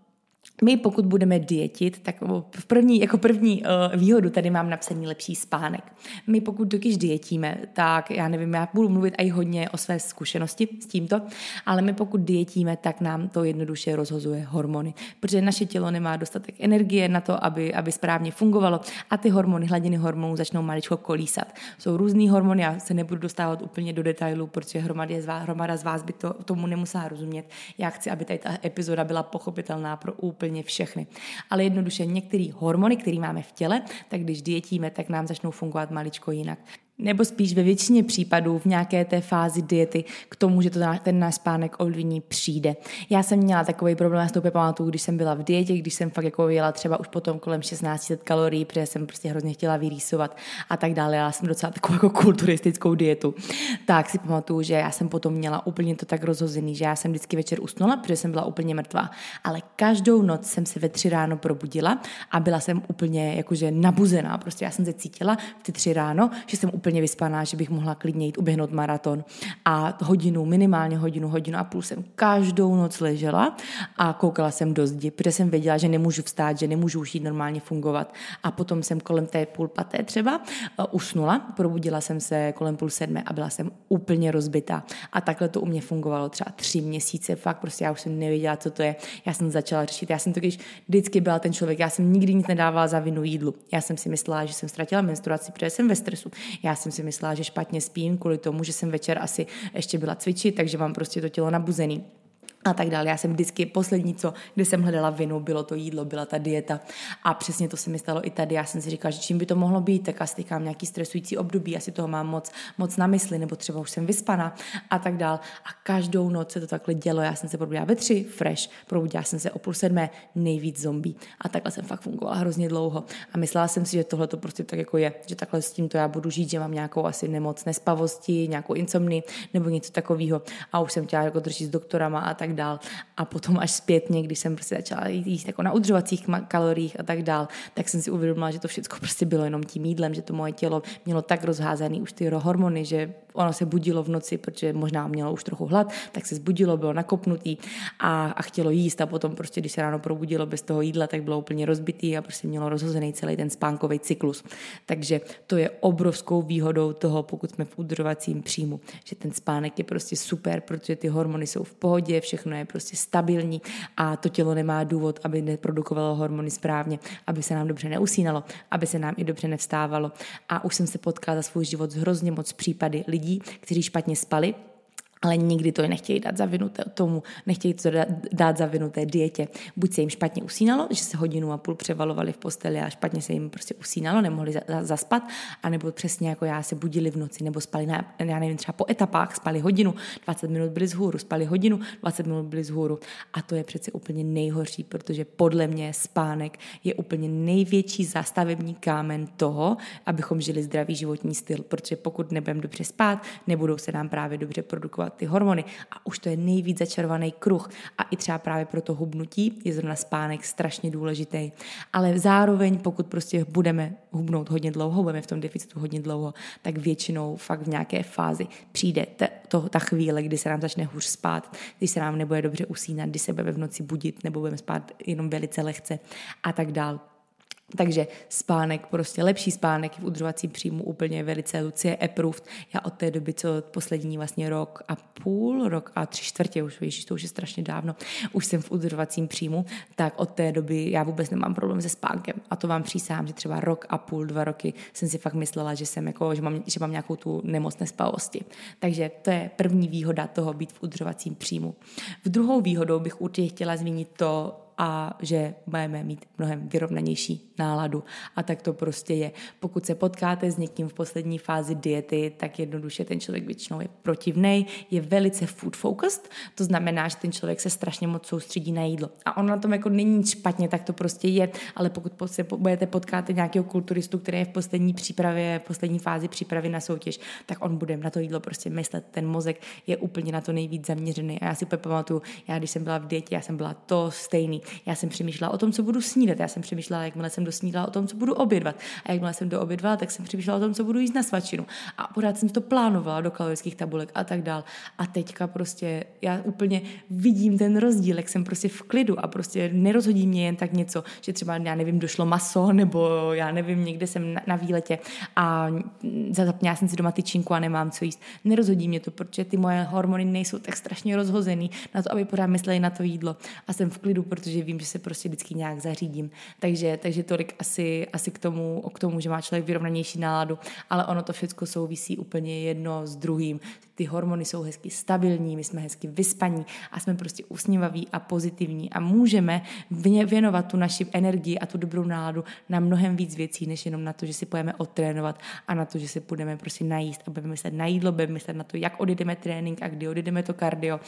my pokud budeme dietit, tak v první, jako první uh, výhodu tady mám napsaný lepší spánek. My pokud totiž dietíme, tak já nevím, já budu mluvit i hodně o své zkušenosti s tímto, ale my pokud dietíme, tak nám to jednoduše rozhozuje hormony, protože naše tělo nemá dostatek energie na to, aby, aby správně fungovalo a ty hormony, hladiny hormonů začnou maličko kolísat. Jsou různý hormony, já se nebudu dostávat úplně do detailů, protože hromada z vás, hromada z vás by to, tomu nemusela rozumět. Já chci, aby tady ta epizoda byla pochopitelná pro úplně úplně všechny. Ale jednoduše některé hormony, které máme v těle, tak když dietíme, tak nám začnou fungovat maličko jinak. Nebo spíš ve většině případů v nějaké té fázi diety k tomu, že to ten náš spánek ovlivní přijde. Já jsem měla takový problém, já si to pamatuju, když jsem byla v dietě, když jsem fakt jako jela třeba už potom kolem 1600 kalorií, protože jsem prostě hrozně chtěla vyrýsovat a tak dále. Já jsem docela takovou jako kulturistickou dietu. Tak si pamatuju, že já jsem potom měla úplně to tak rozhozený, že já jsem vždycky večer usnula, protože jsem byla úplně mrtvá. Ale každou noc jsem se ve tři ráno probudila a byla jsem úplně jakože nabuzená. Prostě já jsem se cítila v ty tři ráno, že jsem úplně vyspaná, že bych mohla klidně jít uběhnout maraton. A hodinu, minimálně hodinu, hodinu a půl jsem každou noc ležela a koukala jsem do zdi, protože jsem věděla, že nemůžu vstát, že nemůžu už jít normálně fungovat. A potom jsem kolem té půl paté třeba uh, usnula, probudila jsem se kolem půl sedmé a byla jsem úplně rozbitá. A takhle to u mě fungovalo třeba tři měsíce, fakt prostě já už jsem nevěděla, co to je. Já jsem začala řešit, já jsem to když vždycky byla ten člověk, já jsem nikdy nic nedávala za vinu jídlu. Já jsem si myslela, že jsem ztratila menstruaci, protože jsem ve stresu. Já jsem si myslela, že špatně spím kvůli tomu, že jsem večer asi ještě byla cvičit, takže mám prostě to tělo nabuzený a tak dále. Já jsem vždycky poslední, co, kde jsem hledala vinu, bylo to jídlo, byla ta dieta. A přesně to se mi stalo i tady. Já jsem si říkala, že čím by to mohlo být, tak asi mám nějaký stresující období, asi toho mám moc, moc na mysli, nebo třeba už jsem vyspana a tak dále. A každou noc se to takhle dělo. Já jsem se probudila ve tři, fresh, probudila jsem se o půl sedmé, nejvíc zombie. A takhle jsem fakt fungovala hrozně dlouho. A myslela jsem si, že tohle to prostě tak jako je, že takhle s tímto já budu žít, že mám nějakou asi nemoc nespavosti, nějakou insomni nebo něco takového. A už jsem chtěla jako držet s doktorama a tak tak dál. A potom až zpětně, když jsem prostě začala jíst jako na udržovacích kaloriích a tak dál, tak jsem si uvědomila, že to všechno prostě bylo jenom tím jídlem, že to moje tělo mělo tak rozházený už ty hormony, že ono se budilo v noci, protože možná mělo už trochu hlad, tak se zbudilo, bylo nakopnutý a, a chtělo jíst a potom prostě, když se ráno probudilo bez toho jídla, tak bylo úplně rozbitý a prostě mělo rozhozený celý ten spánkový cyklus. Takže to je obrovskou výhodou toho, pokud jsme v udržovacím příjmu, že ten spánek je prostě super, protože ty hormony jsou v pohodě, všechno je prostě stabilní a to tělo nemá důvod, aby neprodukovalo hormony správně, aby se nám dobře neusínalo, aby se nám i dobře nevstávalo. A už jsem se potkala za svůj život s hrozně moc případy lidí, kteří špatně spali, ale nikdy to nechtějí dát za vinu tomu, nechtějí to dát za vinu té dietě. Buď se jim špatně usínalo, že se hodinu a půl převalovali v posteli a špatně se jim prostě usínalo, nemohli zaspat, anebo přesně jako já se budili v noci, nebo spali, na, já nevím, třeba po etapách, spali hodinu, 20 minut byli z hůru, spali hodinu, 20 minut byli z hůru. A to je přece úplně nejhorší, protože podle mě spánek je úplně největší zastavební kámen toho, abychom žili zdravý životní styl, protože pokud nebudeme dobře spát, nebudou se nám právě dobře produkovat ty hormony a už to je nejvíc začarovaný kruh a i třeba právě pro to hubnutí je zrovna spánek strašně důležitý. Ale zároveň, pokud prostě budeme hubnout hodně dlouho, budeme v tom deficitu hodně dlouho, tak většinou fakt v nějaké fázi přijde to, ta chvíle, kdy se nám začne hůř spát, kdy se nám nebude dobře usínat, kdy se budeme v noci budit nebo budeme spát jenom velice lehce a tak dál. Takže spánek, prostě lepší spánek v udržovacím příjmu úplně velice Lucie approved. Já od té doby, co poslední vlastně rok a půl, rok a tři čtvrtě, už víš, to už je strašně dávno, už jsem v udržovacím příjmu, tak od té doby já vůbec nemám problém se spánkem. A to vám přísahám, že třeba rok a půl, dva roky jsem si fakt myslela, že jsem jako, že mám, že mám nějakou tu nemoc nespavosti. Takže to je první výhoda toho být v udržovacím příjmu. V druhou výhodou bych určitě chtěla zmínit to, a že budeme mít mnohem vyrovnanější náladu. A tak to prostě je. Pokud se potkáte s někým v poslední fázi diety, tak jednoduše ten člověk většinou je protivný, je velice food focused, to znamená, že ten člověk se strašně moc soustředí na jídlo. A on na tom jako není špatně, tak to prostě je, ale pokud se budete potkat nějakého kulturistu, který je v poslední přípravě, v poslední fázi přípravy na soutěž, tak on bude na to jídlo prostě myslet. Ten mozek je úplně na to nejvíc zaměřený. A já si pamatuju, já když jsem byla v dietě, já jsem byla to stejný. Já jsem přemýšlela o tom, co budu snídat. Já jsem přemýšlela, jakmile jsem dosnídala o tom, co budu obědvat. A jakmile jsem doobědvala, tak jsem přemýšlela o tom, co budu jíst na svačinu. A pořád jsem to plánovala do kalorických tabulek a tak dál. A teďka prostě já úplně vidím ten rozdíl, jak jsem prostě v klidu a prostě nerozhodí mě jen tak něco, že třeba, já nevím, došlo maso, nebo já nevím, někde jsem na, na výletě a zapněla jsem si doma tyčinku a nemám co jíst. Nerozhodí mě to, protože ty moje hormony nejsou tak strašně rozhozený na to, aby pořád mysleli na to jídlo. A jsem v klidu, protože protože vím, že se prostě vždycky nějak zařídím. Takže, takže tolik asi, asi k, tomu, k tomu, že má člověk vyrovnanější náladu, ale ono to všechno souvisí úplně jedno s druhým. Ty hormony jsou hezky stabilní, my jsme hezky vyspaní a jsme prostě usnívaví a pozitivní a můžeme věnovat tu naši energii a tu dobrou náladu na mnohem víc věcí, než jenom na to, že si pojeme odtrénovat a na to, že si budeme prostě najíst a budeme myslet na jídlo, budeme myslet na to, jak odjedeme trénink a kdy odjedeme to kardio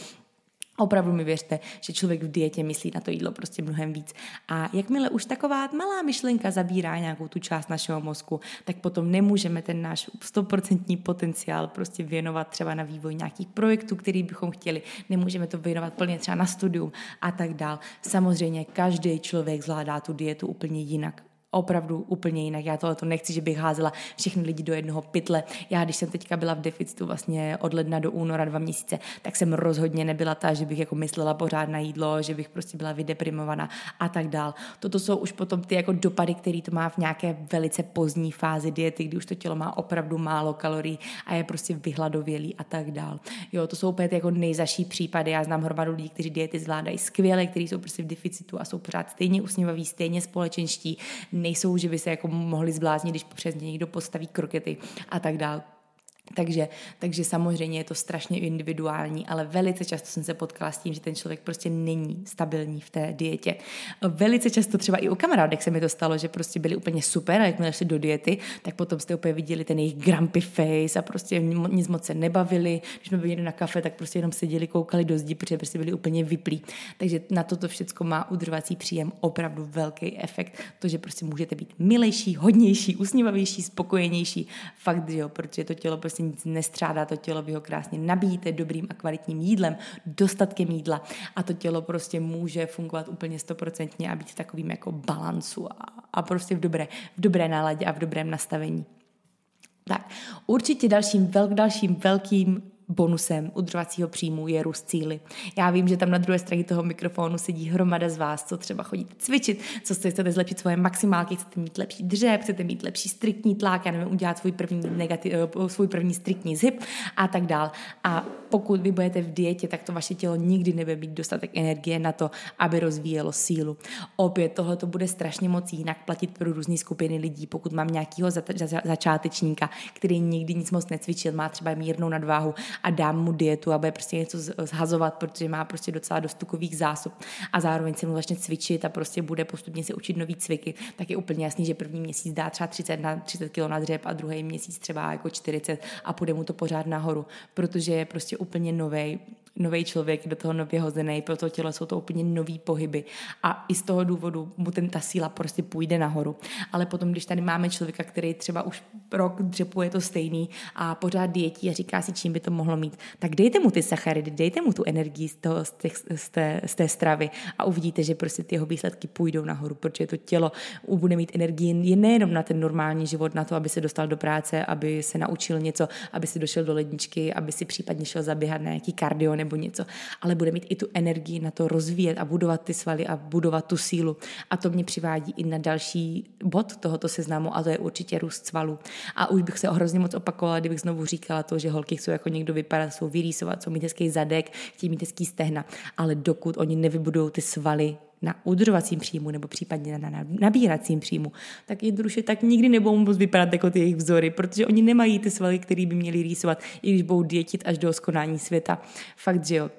Opravdu mi věřte, že člověk v dietě myslí na to jídlo prostě mnohem víc. A jakmile už taková malá myšlenka zabírá nějakou tu část našeho mozku, tak potom nemůžeme ten náš 100% potenciál prostě věnovat třeba na vývoj nějakých projektů, který bychom chtěli. Nemůžeme to věnovat plně třeba na studium a tak dál. Samozřejmě každý člověk zvládá tu dietu úplně jinak opravdu úplně jinak. Já tohle to nechci, že bych házela všechny lidi do jednoho pytle. Já, když jsem teďka byla v deficitu vlastně od ledna do února dva měsíce, tak jsem rozhodně nebyla ta, že bych jako myslela pořád na jídlo, že bych prostě byla vydeprimovaná a tak dál. Toto jsou už potom ty jako dopady, které to má v nějaké velice pozdní fázi diety, kdy už to tělo má opravdu málo kalorií a je prostě vyhladovělý a tak dál. Jo, to jsou úplně jako nejzaší případy. Já znám hromadu lidí, kteří diety zvládají skvěle, kteří jsou prostě v deficitu a jsou pořád stejně usměvaví, stejně společenští, nejsou, že by se jako mohli zbláznit, když přes ně někdo postaví krokety a tak dále. Takže, takže samozřejmě je to strašně individuální, ale velice často jsem se potkala s tím, že ten člověk prostě není stabilní v té dietě. Velice často třeba i u kamarádek se mi to stalo, že prostě byli úplně super a jakmile šli do diety, tak potom jste úplně viděli ten jejich grumpy face a prostě nic moc se nebavili. Když jsme byli na kafe, tak prostě jenom seděli, koukali do zdi, protože prostě byli úplně vyplí. Takže na toto všechno má udrvací příjem opravdu velký efekt. To, že prostě můžete být milejší, hodnější, usměvavější, spokojenější. Fakt, že jo, protože to tělo prostě nic nestřádá, to tělo vy ho krásně nabíjíte dobrým a kvalitním jídlem, dostatkem jídla a to tělo prostě může fungovat úplně stoprocentně a být v takovým jako balancu a, a prostě v dobré, v dobré náladě a v dobrém nastavení. Tak, určitě dalším, vel, dalším velkým bonusem udržovacího příjmu je růst cíly. Já vím, že tam na druhé straně toho mikrofonu sedí hromada z vás, co třeba chodíte cvičit, co chcete zlepšit svoje maximálky, chcete mít lepší dřep, chcete mít lepší striktní tlak, já nevím, udělat svůj první, negativ, eh, svůj první striktní zhyb a tak dál. A pokud vy budete v dietě, tak to vaše tělo nikdy nebude mít dostatek energie na to, aby rozvíjelo sílu. Opět tohle to bude strašně moc jinak platit pro různé skupiny lidí. Pokud mám nějakého za, za, začátečníka, který nikdy nic moc necvičil, má třeba mírnou nadváhu a dám mu dietu a bude prostě něco zhazovat, protože má prostě docela dost tukových zásob. A zároveň se mu začne cvičit a prostě bude postupně se učit nový cviky, tak je úplně jasný, že první měsíc dá třeba 30, na, 30 kg na dřep a druhý měsíc třeba jako 40 a půjde mu to pořád nahoru, protože je prostě úplně nový nový člověk, do toho nově hozený, pro to tělo jsou to úplně nový pohyby a i z toho důvodu mu ten ta síla prostě půjde nahoru. Ale potom, když tady máme člověka, který třeba už rok dřepuje to stejný a pořád dietí a říká si, čím by to mohlo mít, tak dejte mu ty sacharidy, dejte mu tu energii z, toho, z, těch, z, té, z té stravy a uvidíte, že prostě ty jeho výsledky půjdou nahoru, protože to tělo bude mít energii nejenom na ten normální život, na to, aby se dostal do práce, aby se naučil něco, aby si došel do ledničky, aby si případně šel zaběhat na nějaký kardio nebo něco, ale bude mít i tu energii na to rozvíjet a budovat ty svaly a budovat tu sílu. A to mě přivádí i na další bod tohoto seznamu a to je určitě růst svalů. A už bych se hrozně moc opakovala, kdybych znovu říkala to, že holky chcou jako někdo vypadat, jsou vyrýsovat, jsou mít hezký zadek, chtějí mít hezký stehna, ale dokud oni nevybudou ty svaly na udržovacím příjmu nebo případně na nabíracím příjmu, tak jednoduše tak nikdy nebudou moc vypadat jako ty jejich vzory, protože oni nemají ty svaly, které by měli rýsovat, i když budou dietit až do skonání světa. Fakt, že jo.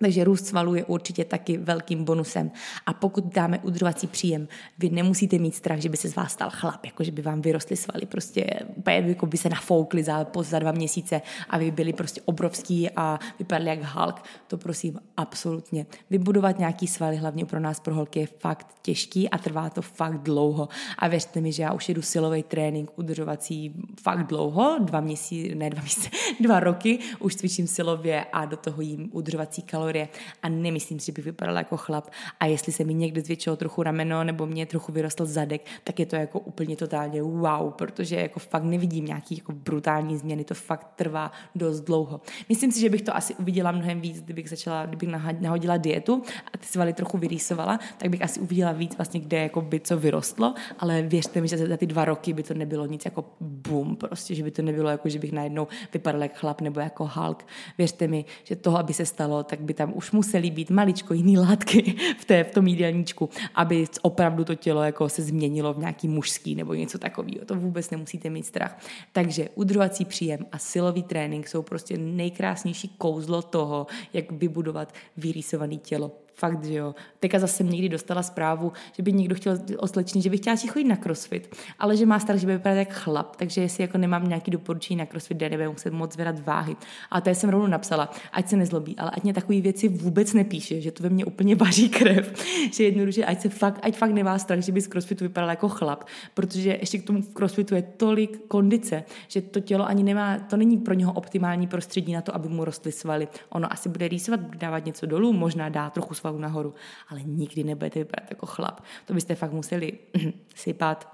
Takže růst svalů je určitě taky velkým bonusem. A pokud dáme udržovací příjem, vy nemusíte mít strach, že by se z vás stal chlap, jako že by vám vyrostly svaly, prostě jako by se nafoukly za, za dva měsíce a vy byli prostě obrovský a vypadali jak Hulk. To prosím absolutně. Vybudovat nějaký svaly, hlavně pro nás, pro holky, je fakt těžký a trvá to fakt dlouho. A věřte mi, že já už jedu silový trénink udržovací fakt dlouho, dva měsíce, ne dva měsíce, dva roky, už cvičím silově a do toho jím udržovací kalorie kalorie a nemyslím si, že bych vypadala jako chlap. A jestli se mi někdy zvětšilo trochu rameno nebo mě trochu vyrostl zadek, tak je to jako úplně totálně wow, protože jako fakt nevidím nějaký jako brutální změny, to fakt trvá dost dlouho. Myslím si, že bych to asi uviděla mnohem víc, kdybych začala, kdybych nahodila dietu a ty svaly trochu vyrýsovala, tak bych asi uviděla víc vlastně, kde jako by co vyrostlo, ale věřte mi, že za ty dva roky by to nebylo nic jako boom, prostě, že by to nebylo jako, že bych najednou vypadala jako chlap nebo jako Hulk. Věřte mi, že toho, aby se stalo, tak by tam už musely být maličko jiný látky v, té, v tom jídelníčku, aby opravdu to tělo jako se změnilo v nějaký mužský nebo něco takového. To vůbec nemusíte mít strach. Takže udržovací příjem a silový trénink jsou prostě nejkrásnější kouzlo toho, jak vybudovat vyrýsované tělo Fakt, že jo. Teďka zase někdy dostala zprávu, že by někdo chtěl oslečnit, že by chtěla chodit na crossfit, ale že má strach, že by vypadat jak chlap, takže jestli jako nemám nějaký doporučení na crossfit, kde nebudu muset moc zvedat váhy. A to jsem rovnou napsala, ať se nezlobí, ale ať mě takové věci vůbec nepíše, že to ve mně úplně vaří krev, že jednoduše, ať se fakt, ať fakt nemá strach, že by z crossfitu vypadal jako chlap, protože ještě k tomu v crossfitu je tolik kondice, že to tělo ani nemá, to není pro něho optimální prostředí na to, aby mu rostly svaly. Ono asi bude rýsovat, dávat něco dolů, možná dá trochu svalů nahoru, ale nikdy nebudete vypadat jako chlap. To byste fakt museli sypat,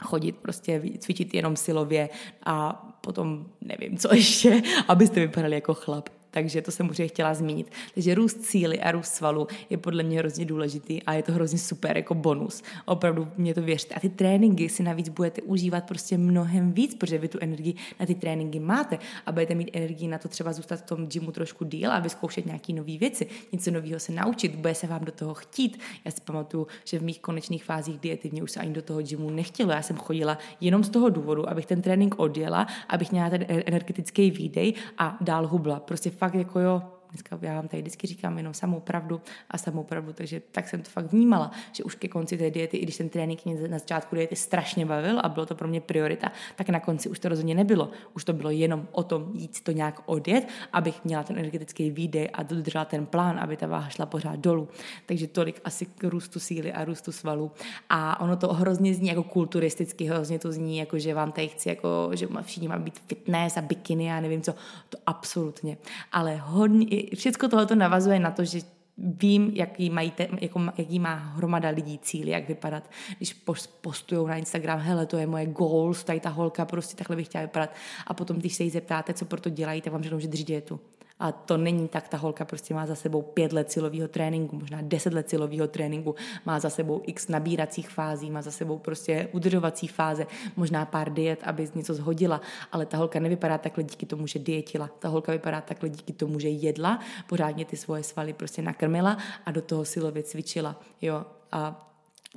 chodit prostě cvičit jenom silově a potom nevím co ještě, abyste vypadali jako chlap takže to jsem už chtěla zmínit. Takže růst síly a růst svalu je podle mě hrozně důležitý a je to hrozně super jako bonus. Opravdu mě to věřte. A ty tréninky si navíc budete užívat prostě mnohem víc, protože vy tu energii na ty tréninky máte a budete mít energii na to třeba zůstat v tom gymu trošku díl a vyzkoušet nějaké nové věci, něco nového se naučit, bude se vám do toho chtít. Já si pamatuju, že v mých konečných fázích diety mě už se ani do toho gymu nechtělo. Já jsem chodila jenom z toho důvodu, abych ten trénink odjela, abych měla ten energetický výdej a dál hubla. Prostě fakt jako jo, dneska já vám tady vždycky říkám jenom samou pravdu a samou pravdu, takže tak jsem to fakt vnímala, že už ke konci té diety, i když ten trénink mě na začátku diety strašně bavil a bylo to pro mě priorita, tak na konci už to rozhodně nebylo. Už to bylo jenom o tom jít to nějak odjet, abych měla ten energetický výdej a dodržela ten plán, aby ta váha šla pořád dolů. Takže tolik asi k růstu síly a růstu svalů. A ono to hrozně zní jako kulturisticky, hrozně to zní jako, že vám tady chci, jako, že všichni má být fitness a bikiny a nevím co. To absolutně. Ale hodně, všechno tohle navazuje na to, že vím, jaký, mají te, jako, jaký má hromada lidí cíl, jak vypadat. Když postují na Instagram, hele, to je moje goals, tady ta holka, prostě takhle bych chtěla vypadat. A potom, když se jí zeptáte, co pro to dělají, tak vám řeknou, že drží dietu. A to není tak, ta holka prostě má za sebou pět let silového tréninku, možná deset let silového tréninku, má za sebou x nabíracích fází, má za sebou prostě udržovací fáze, možná pár diet, aby něco zhodila, ale ta holka nevypadá takhle díky tomu, že dietila. Ta holka vypadá takhle díky tomu, že jedla, pořádně ty svoje svaly prostě nakrmila a do toho silově cvičila. Jo, a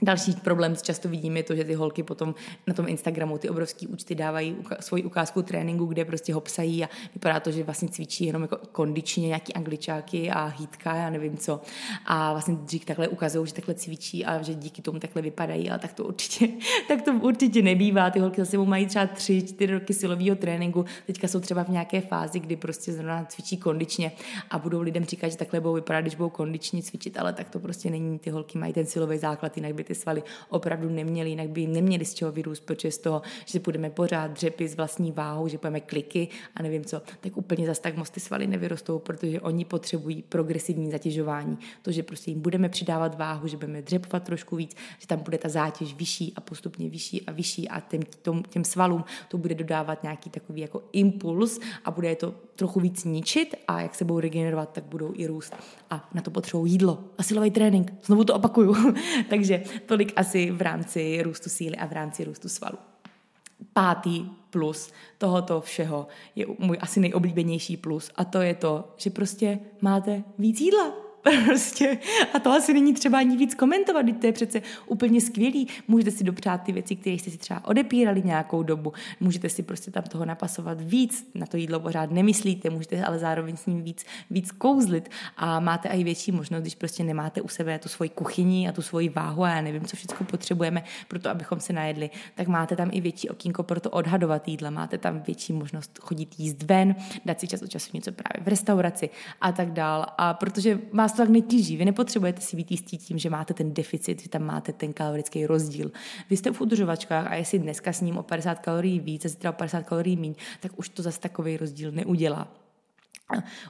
Další problém, co často vidím, je to, že ty holky potom na tom Instagramu ty obrovské účty dávají uka- svoji ukázku tréninku, kde prostě ho psají a vypadá to, že vlastně cvičí jenom jako kondičně nějaký angličáky a hýtka, já nevím co. A vlastně dřív takhle ukazují, že takhle cvičí a že díky tomu takhle vypadají, ale tak to určitě, tak to určitě nebývá. Ty holky zase mají třeba tři, čtyři roky silového tréninku, teďka jsou třeba v nějaké fázi, kdy prostě zrovna cvičí kondičně a budou lidem říkat, že takhle budou vypadat, když budou kondičně cvičit, ale tak to prostě není. Ty holky mají ten silový základ, jinak by ty svaly opravdu neměly, jinak by neměli z čeho vyrůst, protože z toho, že budeme pořád dřepy s vlastní váhou, že budeme kliky a nevím co, tak úplně zas tak moc ty svaly nevyrostou, protože oni potřebují progresivní zatěžování. To, že prostě jim budeme přidávat váhu, že budeme dřepovat trošku víc, že tam bude ta zátěž vyšší a postupně vyšší a vyšší a těm, těm, těm svalům to bude dodávat nějaký takový jako impuls a bude je to trochu víc ničit a jak se budou regenerovat, tak budou i růst. A na to potřebují jídlo a silový trénink. Znovu to opakuju. Takže tolik asi v rámci růstu síly a v rámci růstu svalu. Pátý plus tohoto všeho je můj asi nejoblíbenější plus a to je to, že prostě máte víc jídla Prostě. A to asi není třeba ani víc komentovat, to je přece úplně skvělý. Můžete si dopřát ty věci, které jste si třeba odepírali nějakou dobu. Můžete si prostě tam toho napasovat víc, na to jídlo pořád nemyslíte, můžete ale zároveň s ním víc, víc kouzlit a máte i větší možnost, když prostě nemáte u sebe tu svoji kuchyni a tu svoji váhu a já nevím, co všechno potřebujeme pro to, abychom se najedli, tak máte tam i větší okýnko pro to odhadovat jídla, máte tam větší možnost chodit jíst ven, dát si čas od času něco právě v restauraci a tak dál. A protože vás vás to tak netíží. Vy nepotřebujete si být jistí tím, že máte ten deficit, že tam máte ten kalorický rozdíl. Vy jste v udržovačkách a jestli dneska s ním o 50 kalorií víc a zítra o 50 kalorií méně, tak už to zase takový rozdíl neudělá.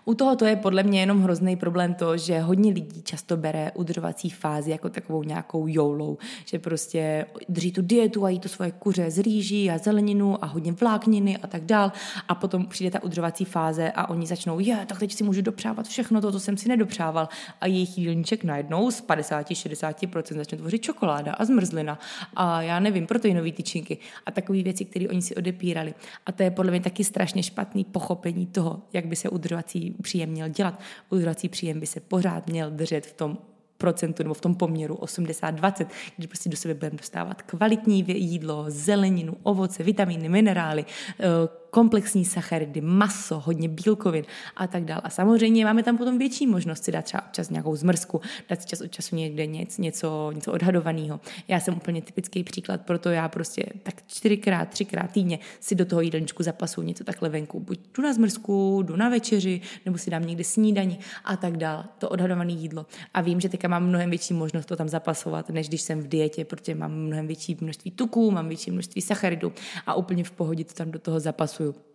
U toho to je podle mě jenom hrozný problém to, že hodně lidí často bere udržovací fázi jako takovou nějakou joulou, že prostě drží tu dietu a jí to svoje kuře z rýží a zeleninu a hodně vlákniny a tak dál a potom přijde ta udržovací fáze a oni začnou, je, tak teď si můžu dopřávat všechno to, co jsem si nedopřával a jejich jídelníček najednou z 50-60% začne tvořit čokoláda a zmrzlina a já nevím, proteinové tyčinky a takové věci, které oni si odepírali. A to je podle mě taky strašně špatný pochopení toho, jak by se udržovali udržovací příjem měl dělat? Udržovací příjem by se pořád měl držet v tom procentu nebo v tom poměru 80-20, když prostě do sebe budeme dostávat kvalitní jídlo, zeleninu, ovoce, vitamíny, minerály, eh, komplexní sacharidy, maso, hodně bílkovin a tak dále. A samozřejmě máme tam potom větší možnost si dát třeba občas nějakou zmrzku, dát si čas od času někde něco, něco, něco odhadovaného. Já jsem úplně typický příklad, proto já prostě tak čtyřikrát, třikrát týdně si do toho jídelníčku zapasu něco takhle venku. Buď jdu na zmrzku, jdu na večeři, nebo si dám někde snídaní a tak dále. To odhadované jídlo. A vím, že teďka mám mnohem větší možnost to tam zapasovat, než když jsem v dietě, protože mám mnohem větší množství tuků, mám větší množství sacharidů a úplně v pohodě to tam do toho zapasu through.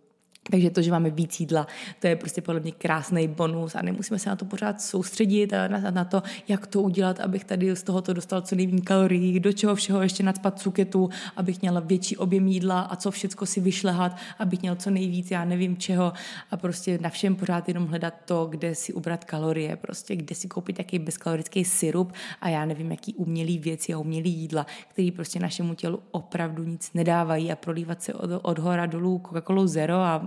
Takže to, že máme víc jídla, to je prostě podle mě krásný bonus a nemusíme se na to pořád soustředit a na, na to, jak to udělat, abych tady z tohoto dostal co nejméně kalorií, do čeho všeho ještě nadspat cuketu, abych měla větší objem jídla a co všecko si vyšlehat, abych měl co nejvíc, já nevím čeho. A prostě na všem pořád jenom hledat to, kde si ubrat kalorie, prostě kde si koupit taký bezkalorický syrup a já nevím, jaký umělý věci a umělý jídla, který prostě našemu tělu opravdu nic nedávají a prolívat se od, od hora dolů Coca-Cola Zero a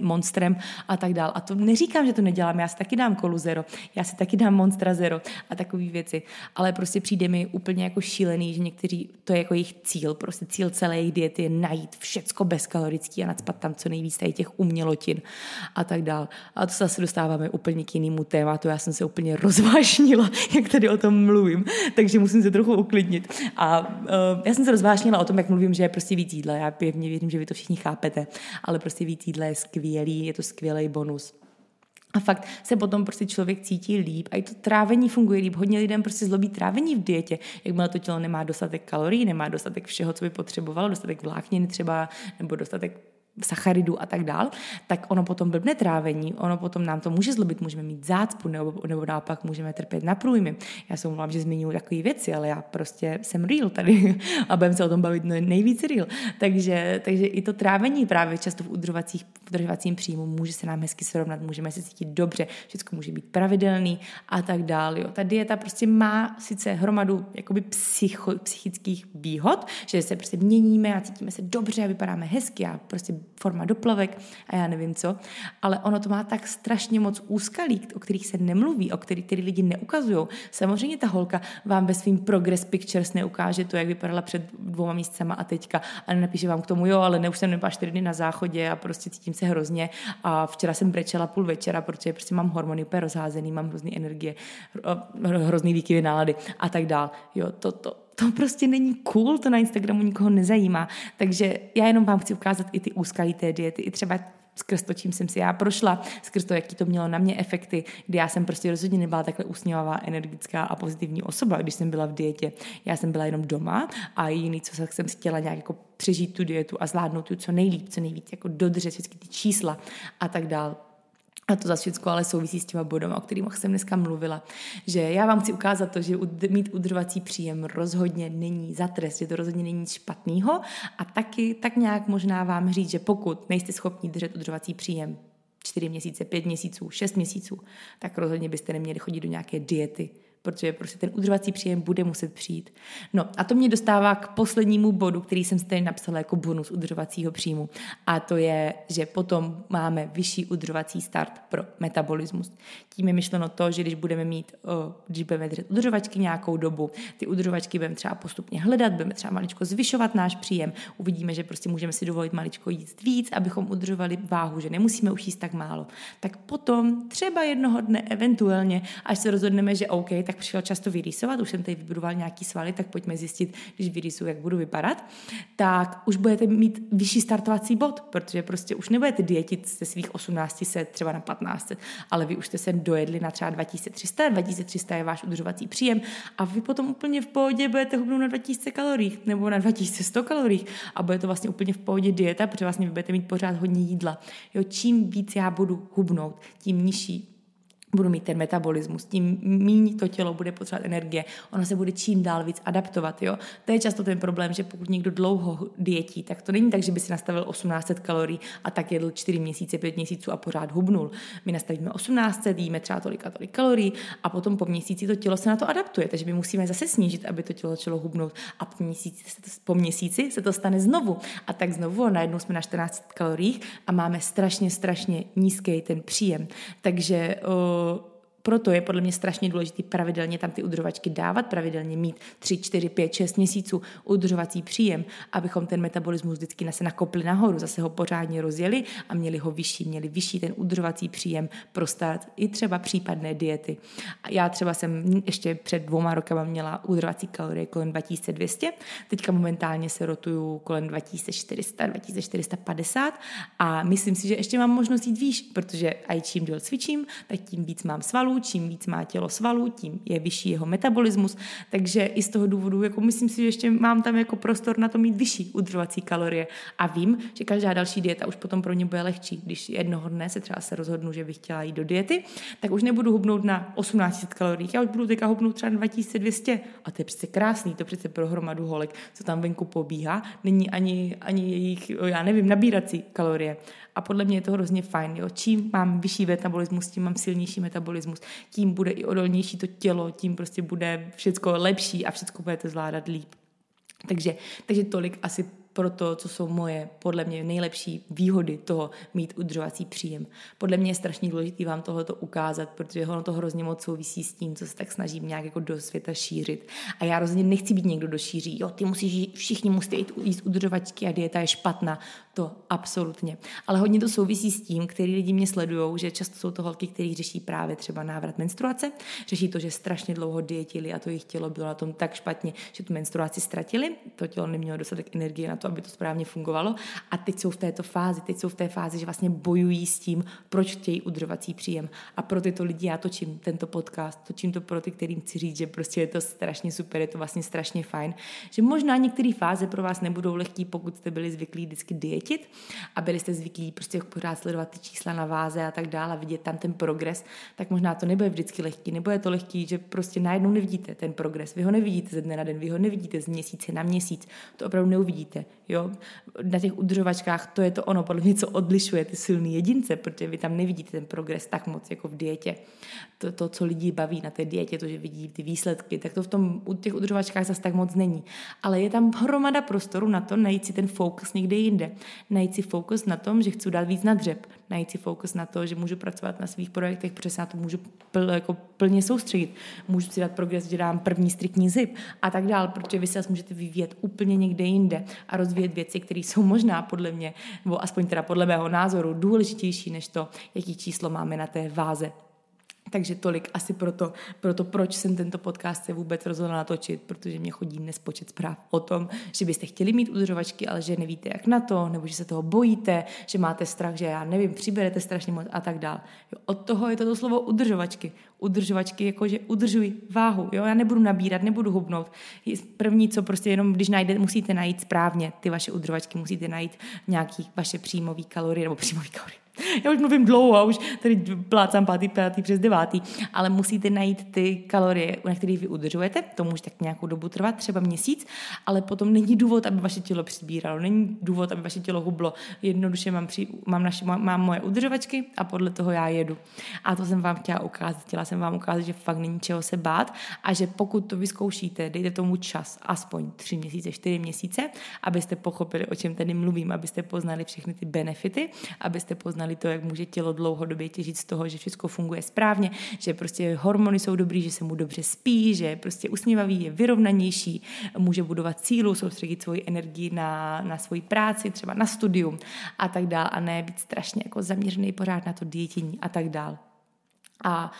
monstrem a tak dál. A to neříkám, že to nedělám, já si taky dám kolu zero, já si taky dám monstra zero a takové věci, ale prostě přijde mi úplně jako šílený, že někteří, to je jako jejich cíl, prostě cíl celé jejich diety je najít všecko bezkalorický a nadspat tam co nejvíc tady těch umělotin a tak dál. A to zase dostáváme úplně k jinému tématu, já jsem se úplně rozvášnila, jak tady o tom mluvím, takže musím se trochu uklidnit. A uh, já jsem se rozvášnila o tom, jak mluvím, že je prostě víc jídla, já pěvně věřím, že vy to všichni chápete, ale prostě víc jídla je skvělý, je to skvělý bonus. A fakt se potom prostě člověk cítí líp a i to trávení funguje líp. Hodně lidem prostě zlobí trávení v dietě, jakmile to tělo nemá dostatek kalorií, nemá dostatek všeho, co by potřebovalo, dostatek vlákniny třeba, nebo dostatek sacharidů a tak dál, tak ono potom blbne trávení, ono potom nám to může zlobit, můžeme mít zácpu nebo, nebo naopak můžeme trpět na průjmy. Já se omlouvám, že zmiňuji takové věci, ale já prostě jsem real tady a budeme se o tom bavit nejvíc real. Takže, takže i to trávení právě často v udržovacích, udržovacím příjmu může se nám hezky srovnat, můžeme se cítit dobře, všechno může být pravidelný a tak. Jo. Ta dieta prostě má sice hromadu jakoby psycho, psychických výhod, že se prostě měníme a cítíme se dobře a vypadáme hezky a prostě forma doplavek a já nevím co, ale ono to má tak strašně moc úskalí, o kterých se nemluví, o kterých ty lidi neukazují. Samozřejmě ta holka vám ve svým progress pictures neukáže to, jak vypadala před dvouma měsícema a teďka a nenapíše vám k tomu, jo, ale ne, už jsem nebyla čtyři dny na záchodě a prostě cítím se hrozně a včera jsem brečela půl večera, protože prostě mám hormony úplně rozházený, mám hrozný energie, hrozný výkyvy nálady a tak dál. Jo, to, to, to prostě není cool, to na Instagramu nikoho nezajímá. Takže já jenom vám chci ukázat i ty úskalí té diety, i třeba skrz to, čím jsem si já prošla, skrz to, jaký to mělo na mě efekty, kdy já jsem prostě rozhodně nebyla takhle usměvavá, energická a pozitivní osoba, když jsem byla v dietě. Já jsem byla jenom doma a jiný, co jsem chtěla nějak jako přežít tu dietu a zvládnout tu co nejlíp, co nejvíc, jako dodržet všechny ty čísla a tak dál. A to za všechno ale souvisí s těma bodama, o kterých jsem dneska mluvila. Že já vám chci ukázat to, že mít udržovací příjem rozhodně není za trest, že to rozhodně není nic špatného a taky tak nějak možná vám říct, že pokud nejste schopni držet udržovací příjem 4 měsíce, 5 měsíců, 6 měsíců, tak rozhodně byste neměli chodit do nějaké diety, protože prostě ten udržovací příjem bude muset přijít. No a to mě dostává k poslednímu bodu, který jsem si tady napsala jako bonus udržovacího příjmu. A to je, že potom máme vyšší udržovací start pro metabolismus. Tím je myšleno to, že když budeme mít, když budeme držet udržovačky nějakou dobu, ty udržovačky budeme třeba postupně hledat, budeme třeba maličko zvyšovat náš příjem, uvidíme, že prostě můžeme si dovolit maličko jíst víc, abychom udržovali váhu, že nemusíme už jíst tak málo. Tak potom třeba jednoho dne eventuálně, až se rozhodneme, že OK, tak přišel často vyrýsovat, už jsem tady vybudoval nějaký svaly, tak pojďme zjistit, když vyrýsu, jak budu vypadat, tak už budete mít vyšší startovací bod, protože prostě už nebudete dietit ze svých 18 set třeba na 15, ale vy už jste se dojedli na třeba 2300, 2300 je váš udržovací příjem a vy potom úplně v pohodě budete hubnout na 2000 kalorií nebo na 2100 kalorií a bude to vlastně úplně v pohodě dieta, protože vlastně vy budete mít pořád hodně jídla. Jo, čím víc já budu hubnout, tím nižší budu mít ten metabolismus, tím méně to tělo bude potřebovat energie, ono se bude čím dál víc adaptovat. Jo? To je často ten problém, že pokud někdo dlouho dietí, tak to není tak, že by si nastavil 1800 kalorií a tak jedl 4 měsíce, 5 měsíců a pořád hubnul. My nastavíme 1800, jíme třeba tolik a tolik kalorií a potom po měsíci to tělo se na to adaptuje, takže my musíme zase snížit, aby to tělo začalo hubnout a po měsíci se to, po měsíci se to stane znovu. A tak znovu najednou jsme na 14 kaloriích a máme strašně, strašně nízký ten příjem. Takže uh, proto je podle mě strašně důležité pravidelně tam ty udržovačky dávat, pravidelně mít 3, 4, 5, 6 měsíců udržovací příjem, abychom ten metabolismus vždycky se nakopli nahoru, zase ho pořádně rozjeli a měli ho vyšší, měli vyšší ten udržovací příjem pro start i třeba případné diety. A já třeba jsem ještě před dvouma rokama měla udržovací kalorie kolem 2200, teďka momentálně se rotuju kolem 2400, 2450 a myslím si, že ještě mám možnost jít výš, protože i čím díl cvičím, tak tím víc mám svalů, svalů, čím víc má tělo svalů, tím je vyšší jeho metabolismus, takže i z toho důvodu, jako myslím si, že ještě mám tam jako prostor na to mít vyšší udržovací kalorie a vím, že každá další dieta už potom pro ně bude lehčí. Když jednoho dne se třeba se rozhodnu, že bych chtěla jít do diety, tak už nebudu hubnout na 1800 kalorií, já už budu teďka hubnout třeba na 2200 a to je přece krásný, to přece pro hromadu holek, co tam venku pobíhá, není ani, ani jejich, já nevím, nabírací kalorie. A podle mě je to hrozně fajn. Jo? Čím mám vyšší metabolismus, tím mám silnější metabolismus, tím bude i odolnější to tělo, tím prostě bude všechno lepší a všechno budete zvládat líp. Takže, takže tolik asi pro to, co jsou moje, podle mě nejlepší výhody toho mít udržovací příjem. Podle mě je strašně důležité vám tohoto ukázat, protože ono to hrozně moc souvisí s tím, co se tak snažím nějak jako do světa šířit. A já rozhodně nechci být někdo, kdo šíří, jo, ty musíš, všichni musíte jít jíst udržovačky a dieta je špatná. To absolutně. Ale hodně to souvisí s tím, který lidi mě sledují, že často jsou to holky, které řeší právě třeba návrat menstruace, řeší to, že strašně dlouho dietili a to jejich tělo bylo na tom tak špatně, že tu menstruaci ztratili, to tělo nemělo dostatek energie na to, aby to správně fungovalo. A teď jsou v této fázi, teď jsou v té fázi, že vlastně bojují s tím, proč chtějí udržovací příjem. A pro tyto lidi já točím tento podcast, točím to pro ty, kterým chci říct, že prostě je to strašně super, je to vlastně strašně fajn. Že možná některé fáze pro vás nebudou lehké, pokud jste byli zvyklí vždycky dietit a byli jste zvyklí prostě pořád sledovat ty čísla na váze a tak dále vidět tam ten progres, tak možná to nebude vždycky lehký, nebo je to lehký, že prostě najednou nevidíte ten progres. Vy ho nevidíte ze dne na den, vy ho nevidíte z měsíce na měsíc, to opravdu neuvidíte. Jo? Na těch udržovačkách to je to ono, podle mě, co odlišuje ty silný jedince, protože vy tam nevidíte ten progres tak moc jako v dietě. To, to co lidi baví na té dietě, to, že vidí ty výsledky, tak to v tom, u těch udržovačkách zase tak moc není. Ale je tam hromada prostoru na to najít si ten fokus někde jinde. Najít si fokus na tom, že chci dát víc na dřeb. Najít si fokus na to, že můžu pracovat na svých projektech, protože se na to můžu pl, jako plně soustředit. Můžu si dát progres, že dám první striktní zip a tak dál, protože vy se můžete vyvíjet úplně někde jinde a rozvíjet věci, které jsou možná podle mě, nebo aspoň teda podle mého názoru, důležitější než to, jaký číslo máme na té váze. Takže tolik asi proto, proto, proč jsem tento podcast se vůbec rozhodla natočit, protože mě chodí dnes počet zpráv o tom, že byste chtěli mít udržovačky, ale že nevíte jak na to, nebo že se toho bojíte, že máte strach, že já nevím, přiberete strašně moc a tak dál. Jo, od toho je to slovo udržovačky. Udržovačky jakože udržuj váhu. Jo? Já nebudu nabírat, nebudu hubnout. První, co prostě jenom, když najde, musíte najít správně ty vaše udržovačky, musíte najít nějaký vaše příjmový kalorie nebo příjmový kalorie já už mluvím dlouho a už tady plácám pátý, pátý přes devátý, ale musíte najít ty kalorie, na kterých vy udržujete, to může tak nějakou dobu trvat, třeba měsíc, ale potom není důvod, aby vaše tělo přibíralo, není důvod, aby vaše tělo hublo. Jednoduše mám, při, mám, naši, mám, moje udržovačky a podle toho já jedu. A to jsem vám chtěla ukázat. Chtěla jsem vám ukázat, že fakt není čeho se bát a že pokud to vyzkoušíte, dejte tomu čas, aspoň tři měsíce, čtyři měsíce, abyste pochopili, o čem tady mluvím, abyste poznali všechny ty benefity, abyste poznali poznali to, jak může tělo dlouhodobě těžit z toho, že všechno funguje správně, že prostě hormony jsou dobrý, že se mu dobře spí, že je prostě usmívavý, je vyrovnanější, může budovat sílu, soustředit svoji energii na, na svoji práci, třeba na studium a tak dál a ne být strašně jako zaměřený pořád na to dietění a tak dál. A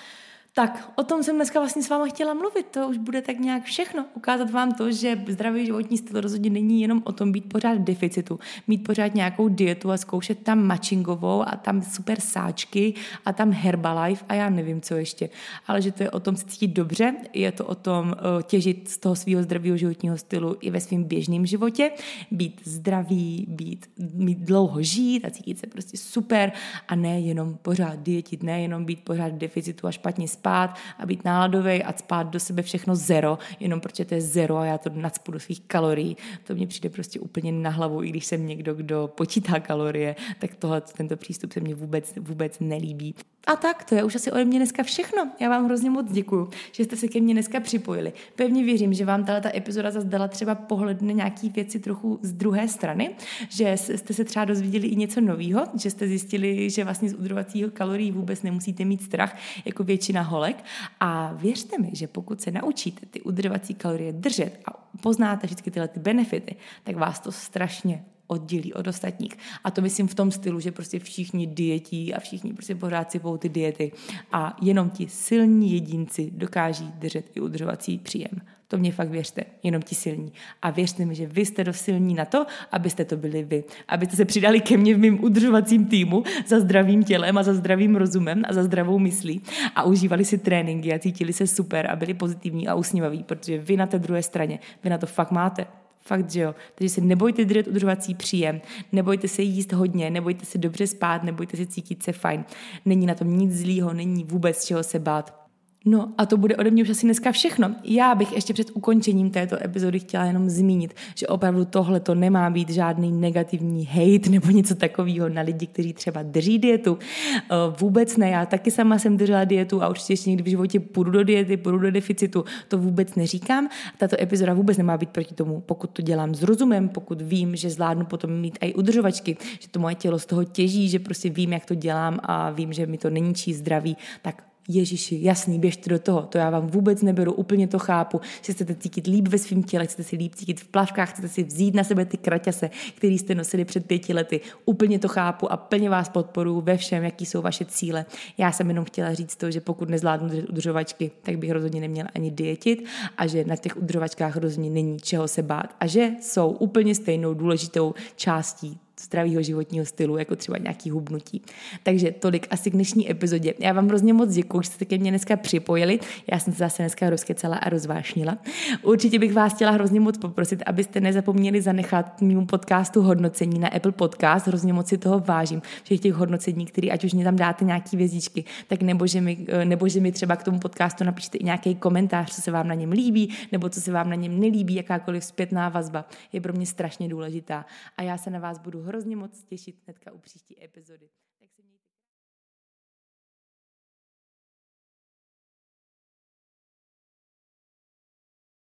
Tak, o tom jsem dneska vlastně s váma chtěla mluvit. To už bude tak nějak všechno. Ukázat vám to, že zdravý životní styl rozhodně není jenom o tom být pořád v deficitu, mít pořád nějakou dietu a zkoušet tam matchingovou a tam super sáčky a tam Herbalife a já nevím, co ještě. Ale že to je o tom cítit dobře, je to o tom uh, těžit z toho svého zdravého životního stylu i ve svém běžném životě, být zdravý, být, mít dlouho žít a cítit se prostě super a ne jenom pořád dietit, ne jenom být pořád v deficitu a špatně spát a být náladový a spát do sebe všechno zero, jenom protože to je zero a já to nadspu do svých kalorií. To mně přijde prostě úplně na hlavu, i když jsem někdo, kdo počítá kalorie, tak tohle, tento přístup se mně vůbec, vůbec nelíbí. A tak, to je už asi ode mě dneska všechno. Já vám hrozně moc děkuju, že jste se ke mně dneska připojili. Pevně věřím, že vám tato epizoda zase dala třeba pohled na nějaký věci trochu z druhé strany, že jste se třeba dozvěděli i něco nového, že jste zjistili, že vlastně z udržovacího kalorií vůbec nemusíte mít strach, jako většina holek. A věřte mi, že pokud se naučíte ty udržovací kalorie držet a poznáte vždycky tyhle ty benefity, tak vás to strašně oddělí od ostatních. A to myslím v tom stylu, že prostě všichni dietí a všichni prostě pořád sypou ty diety a jenom ti silní jedinci dokáží držet i udržovací příjem. To mě fakt věřte, jenom ti silní. A věřte mi, že vy jste dost silní na to, abyste to byli vy. Abyste se přidali ke mně v mém udržovacím týmu za zdravým tělem a za zdravým rozumem a za zdravou myslí a užívali si tréninky a cítili se super a byli pozitivní a usměvaví, protože vy na té druhé straně, vy na to fakt máte. Fakt, že jo. Takže se nebojte držet udržovací příjem, nebojte se jíst hodně, nebojte se dobře spát, nebojte se cítit se fajn. Není na tom nic zlýho, není vůbec čeho se bát. No a to bude ode mě už asi dneska všechno. Já bych ještě před ukončením této epizody chtěla jenom zmínit, že opravdu tohle to nemá být žádný negativní hate nebo něco takového na lidi, kteří třeba drží dietu. Eh, vůbec ne, já taky sama jsem držela dietu a určitě ještě někdy v životě půjdu do diety, půjdu do deficitu, to vůbec neříkám. Tato epizoda vůbec nemá být proti tomu, pokud to dělám s rozumem, pokud vím, že zvládnu potom mít i udržovačky, že to moje tělo z toho těží, že prostě vím, jak to dělám a vím, že mi to není zdraví, tak Ježíši, jasný, běžte do toho, to já vám vůbec neberu, úplně to chápu, že chcete cítit líp ve svém těle, chcete si líp cítit v plavkách, chcete si vzít na sebe ty kraťase, které jste nosili před pěti lety. Úplně to chápu a plně vás podporuji ve všem, jaký jsou vaše cíle. Já jsem jenom chtěla říct to, že pokud nezvládnu udržovačky, tak bych rozhodně neměla ani dietit a že na těch udržovačkách rozhodně není čeho se bát a že jsou úplně stejnou důležitou částí zdravého životního stylu, jako třeba nějaký hubnutí. Takže tolik asi k dnešní epizodě. Já vám hrozně moc děkuji, že jste ke mně dneska připojili. Já jsem se zase dneska rozkecala a rozvášnila. Určitě bych vás chtěla hrozně moc poprosit, abyste nezapomněli zanechat mému podcastu hodnocení na Apple Podcast. Hrozně moc si toho vážím, všech těch hodnocení, které ať už mě tam dáte nějaký vězdičky, tak nebo že, mi, nebo že mi třeba k tomu podcastu napíšete i nějaký komentář, co se vám na něm líbí, nebo co se vám na něm nelíbí, jakákoliv zpětná vazba je pro mě strašně důležitá. A já se na vás budu hrozně moc těšit hnedka u příští epizody.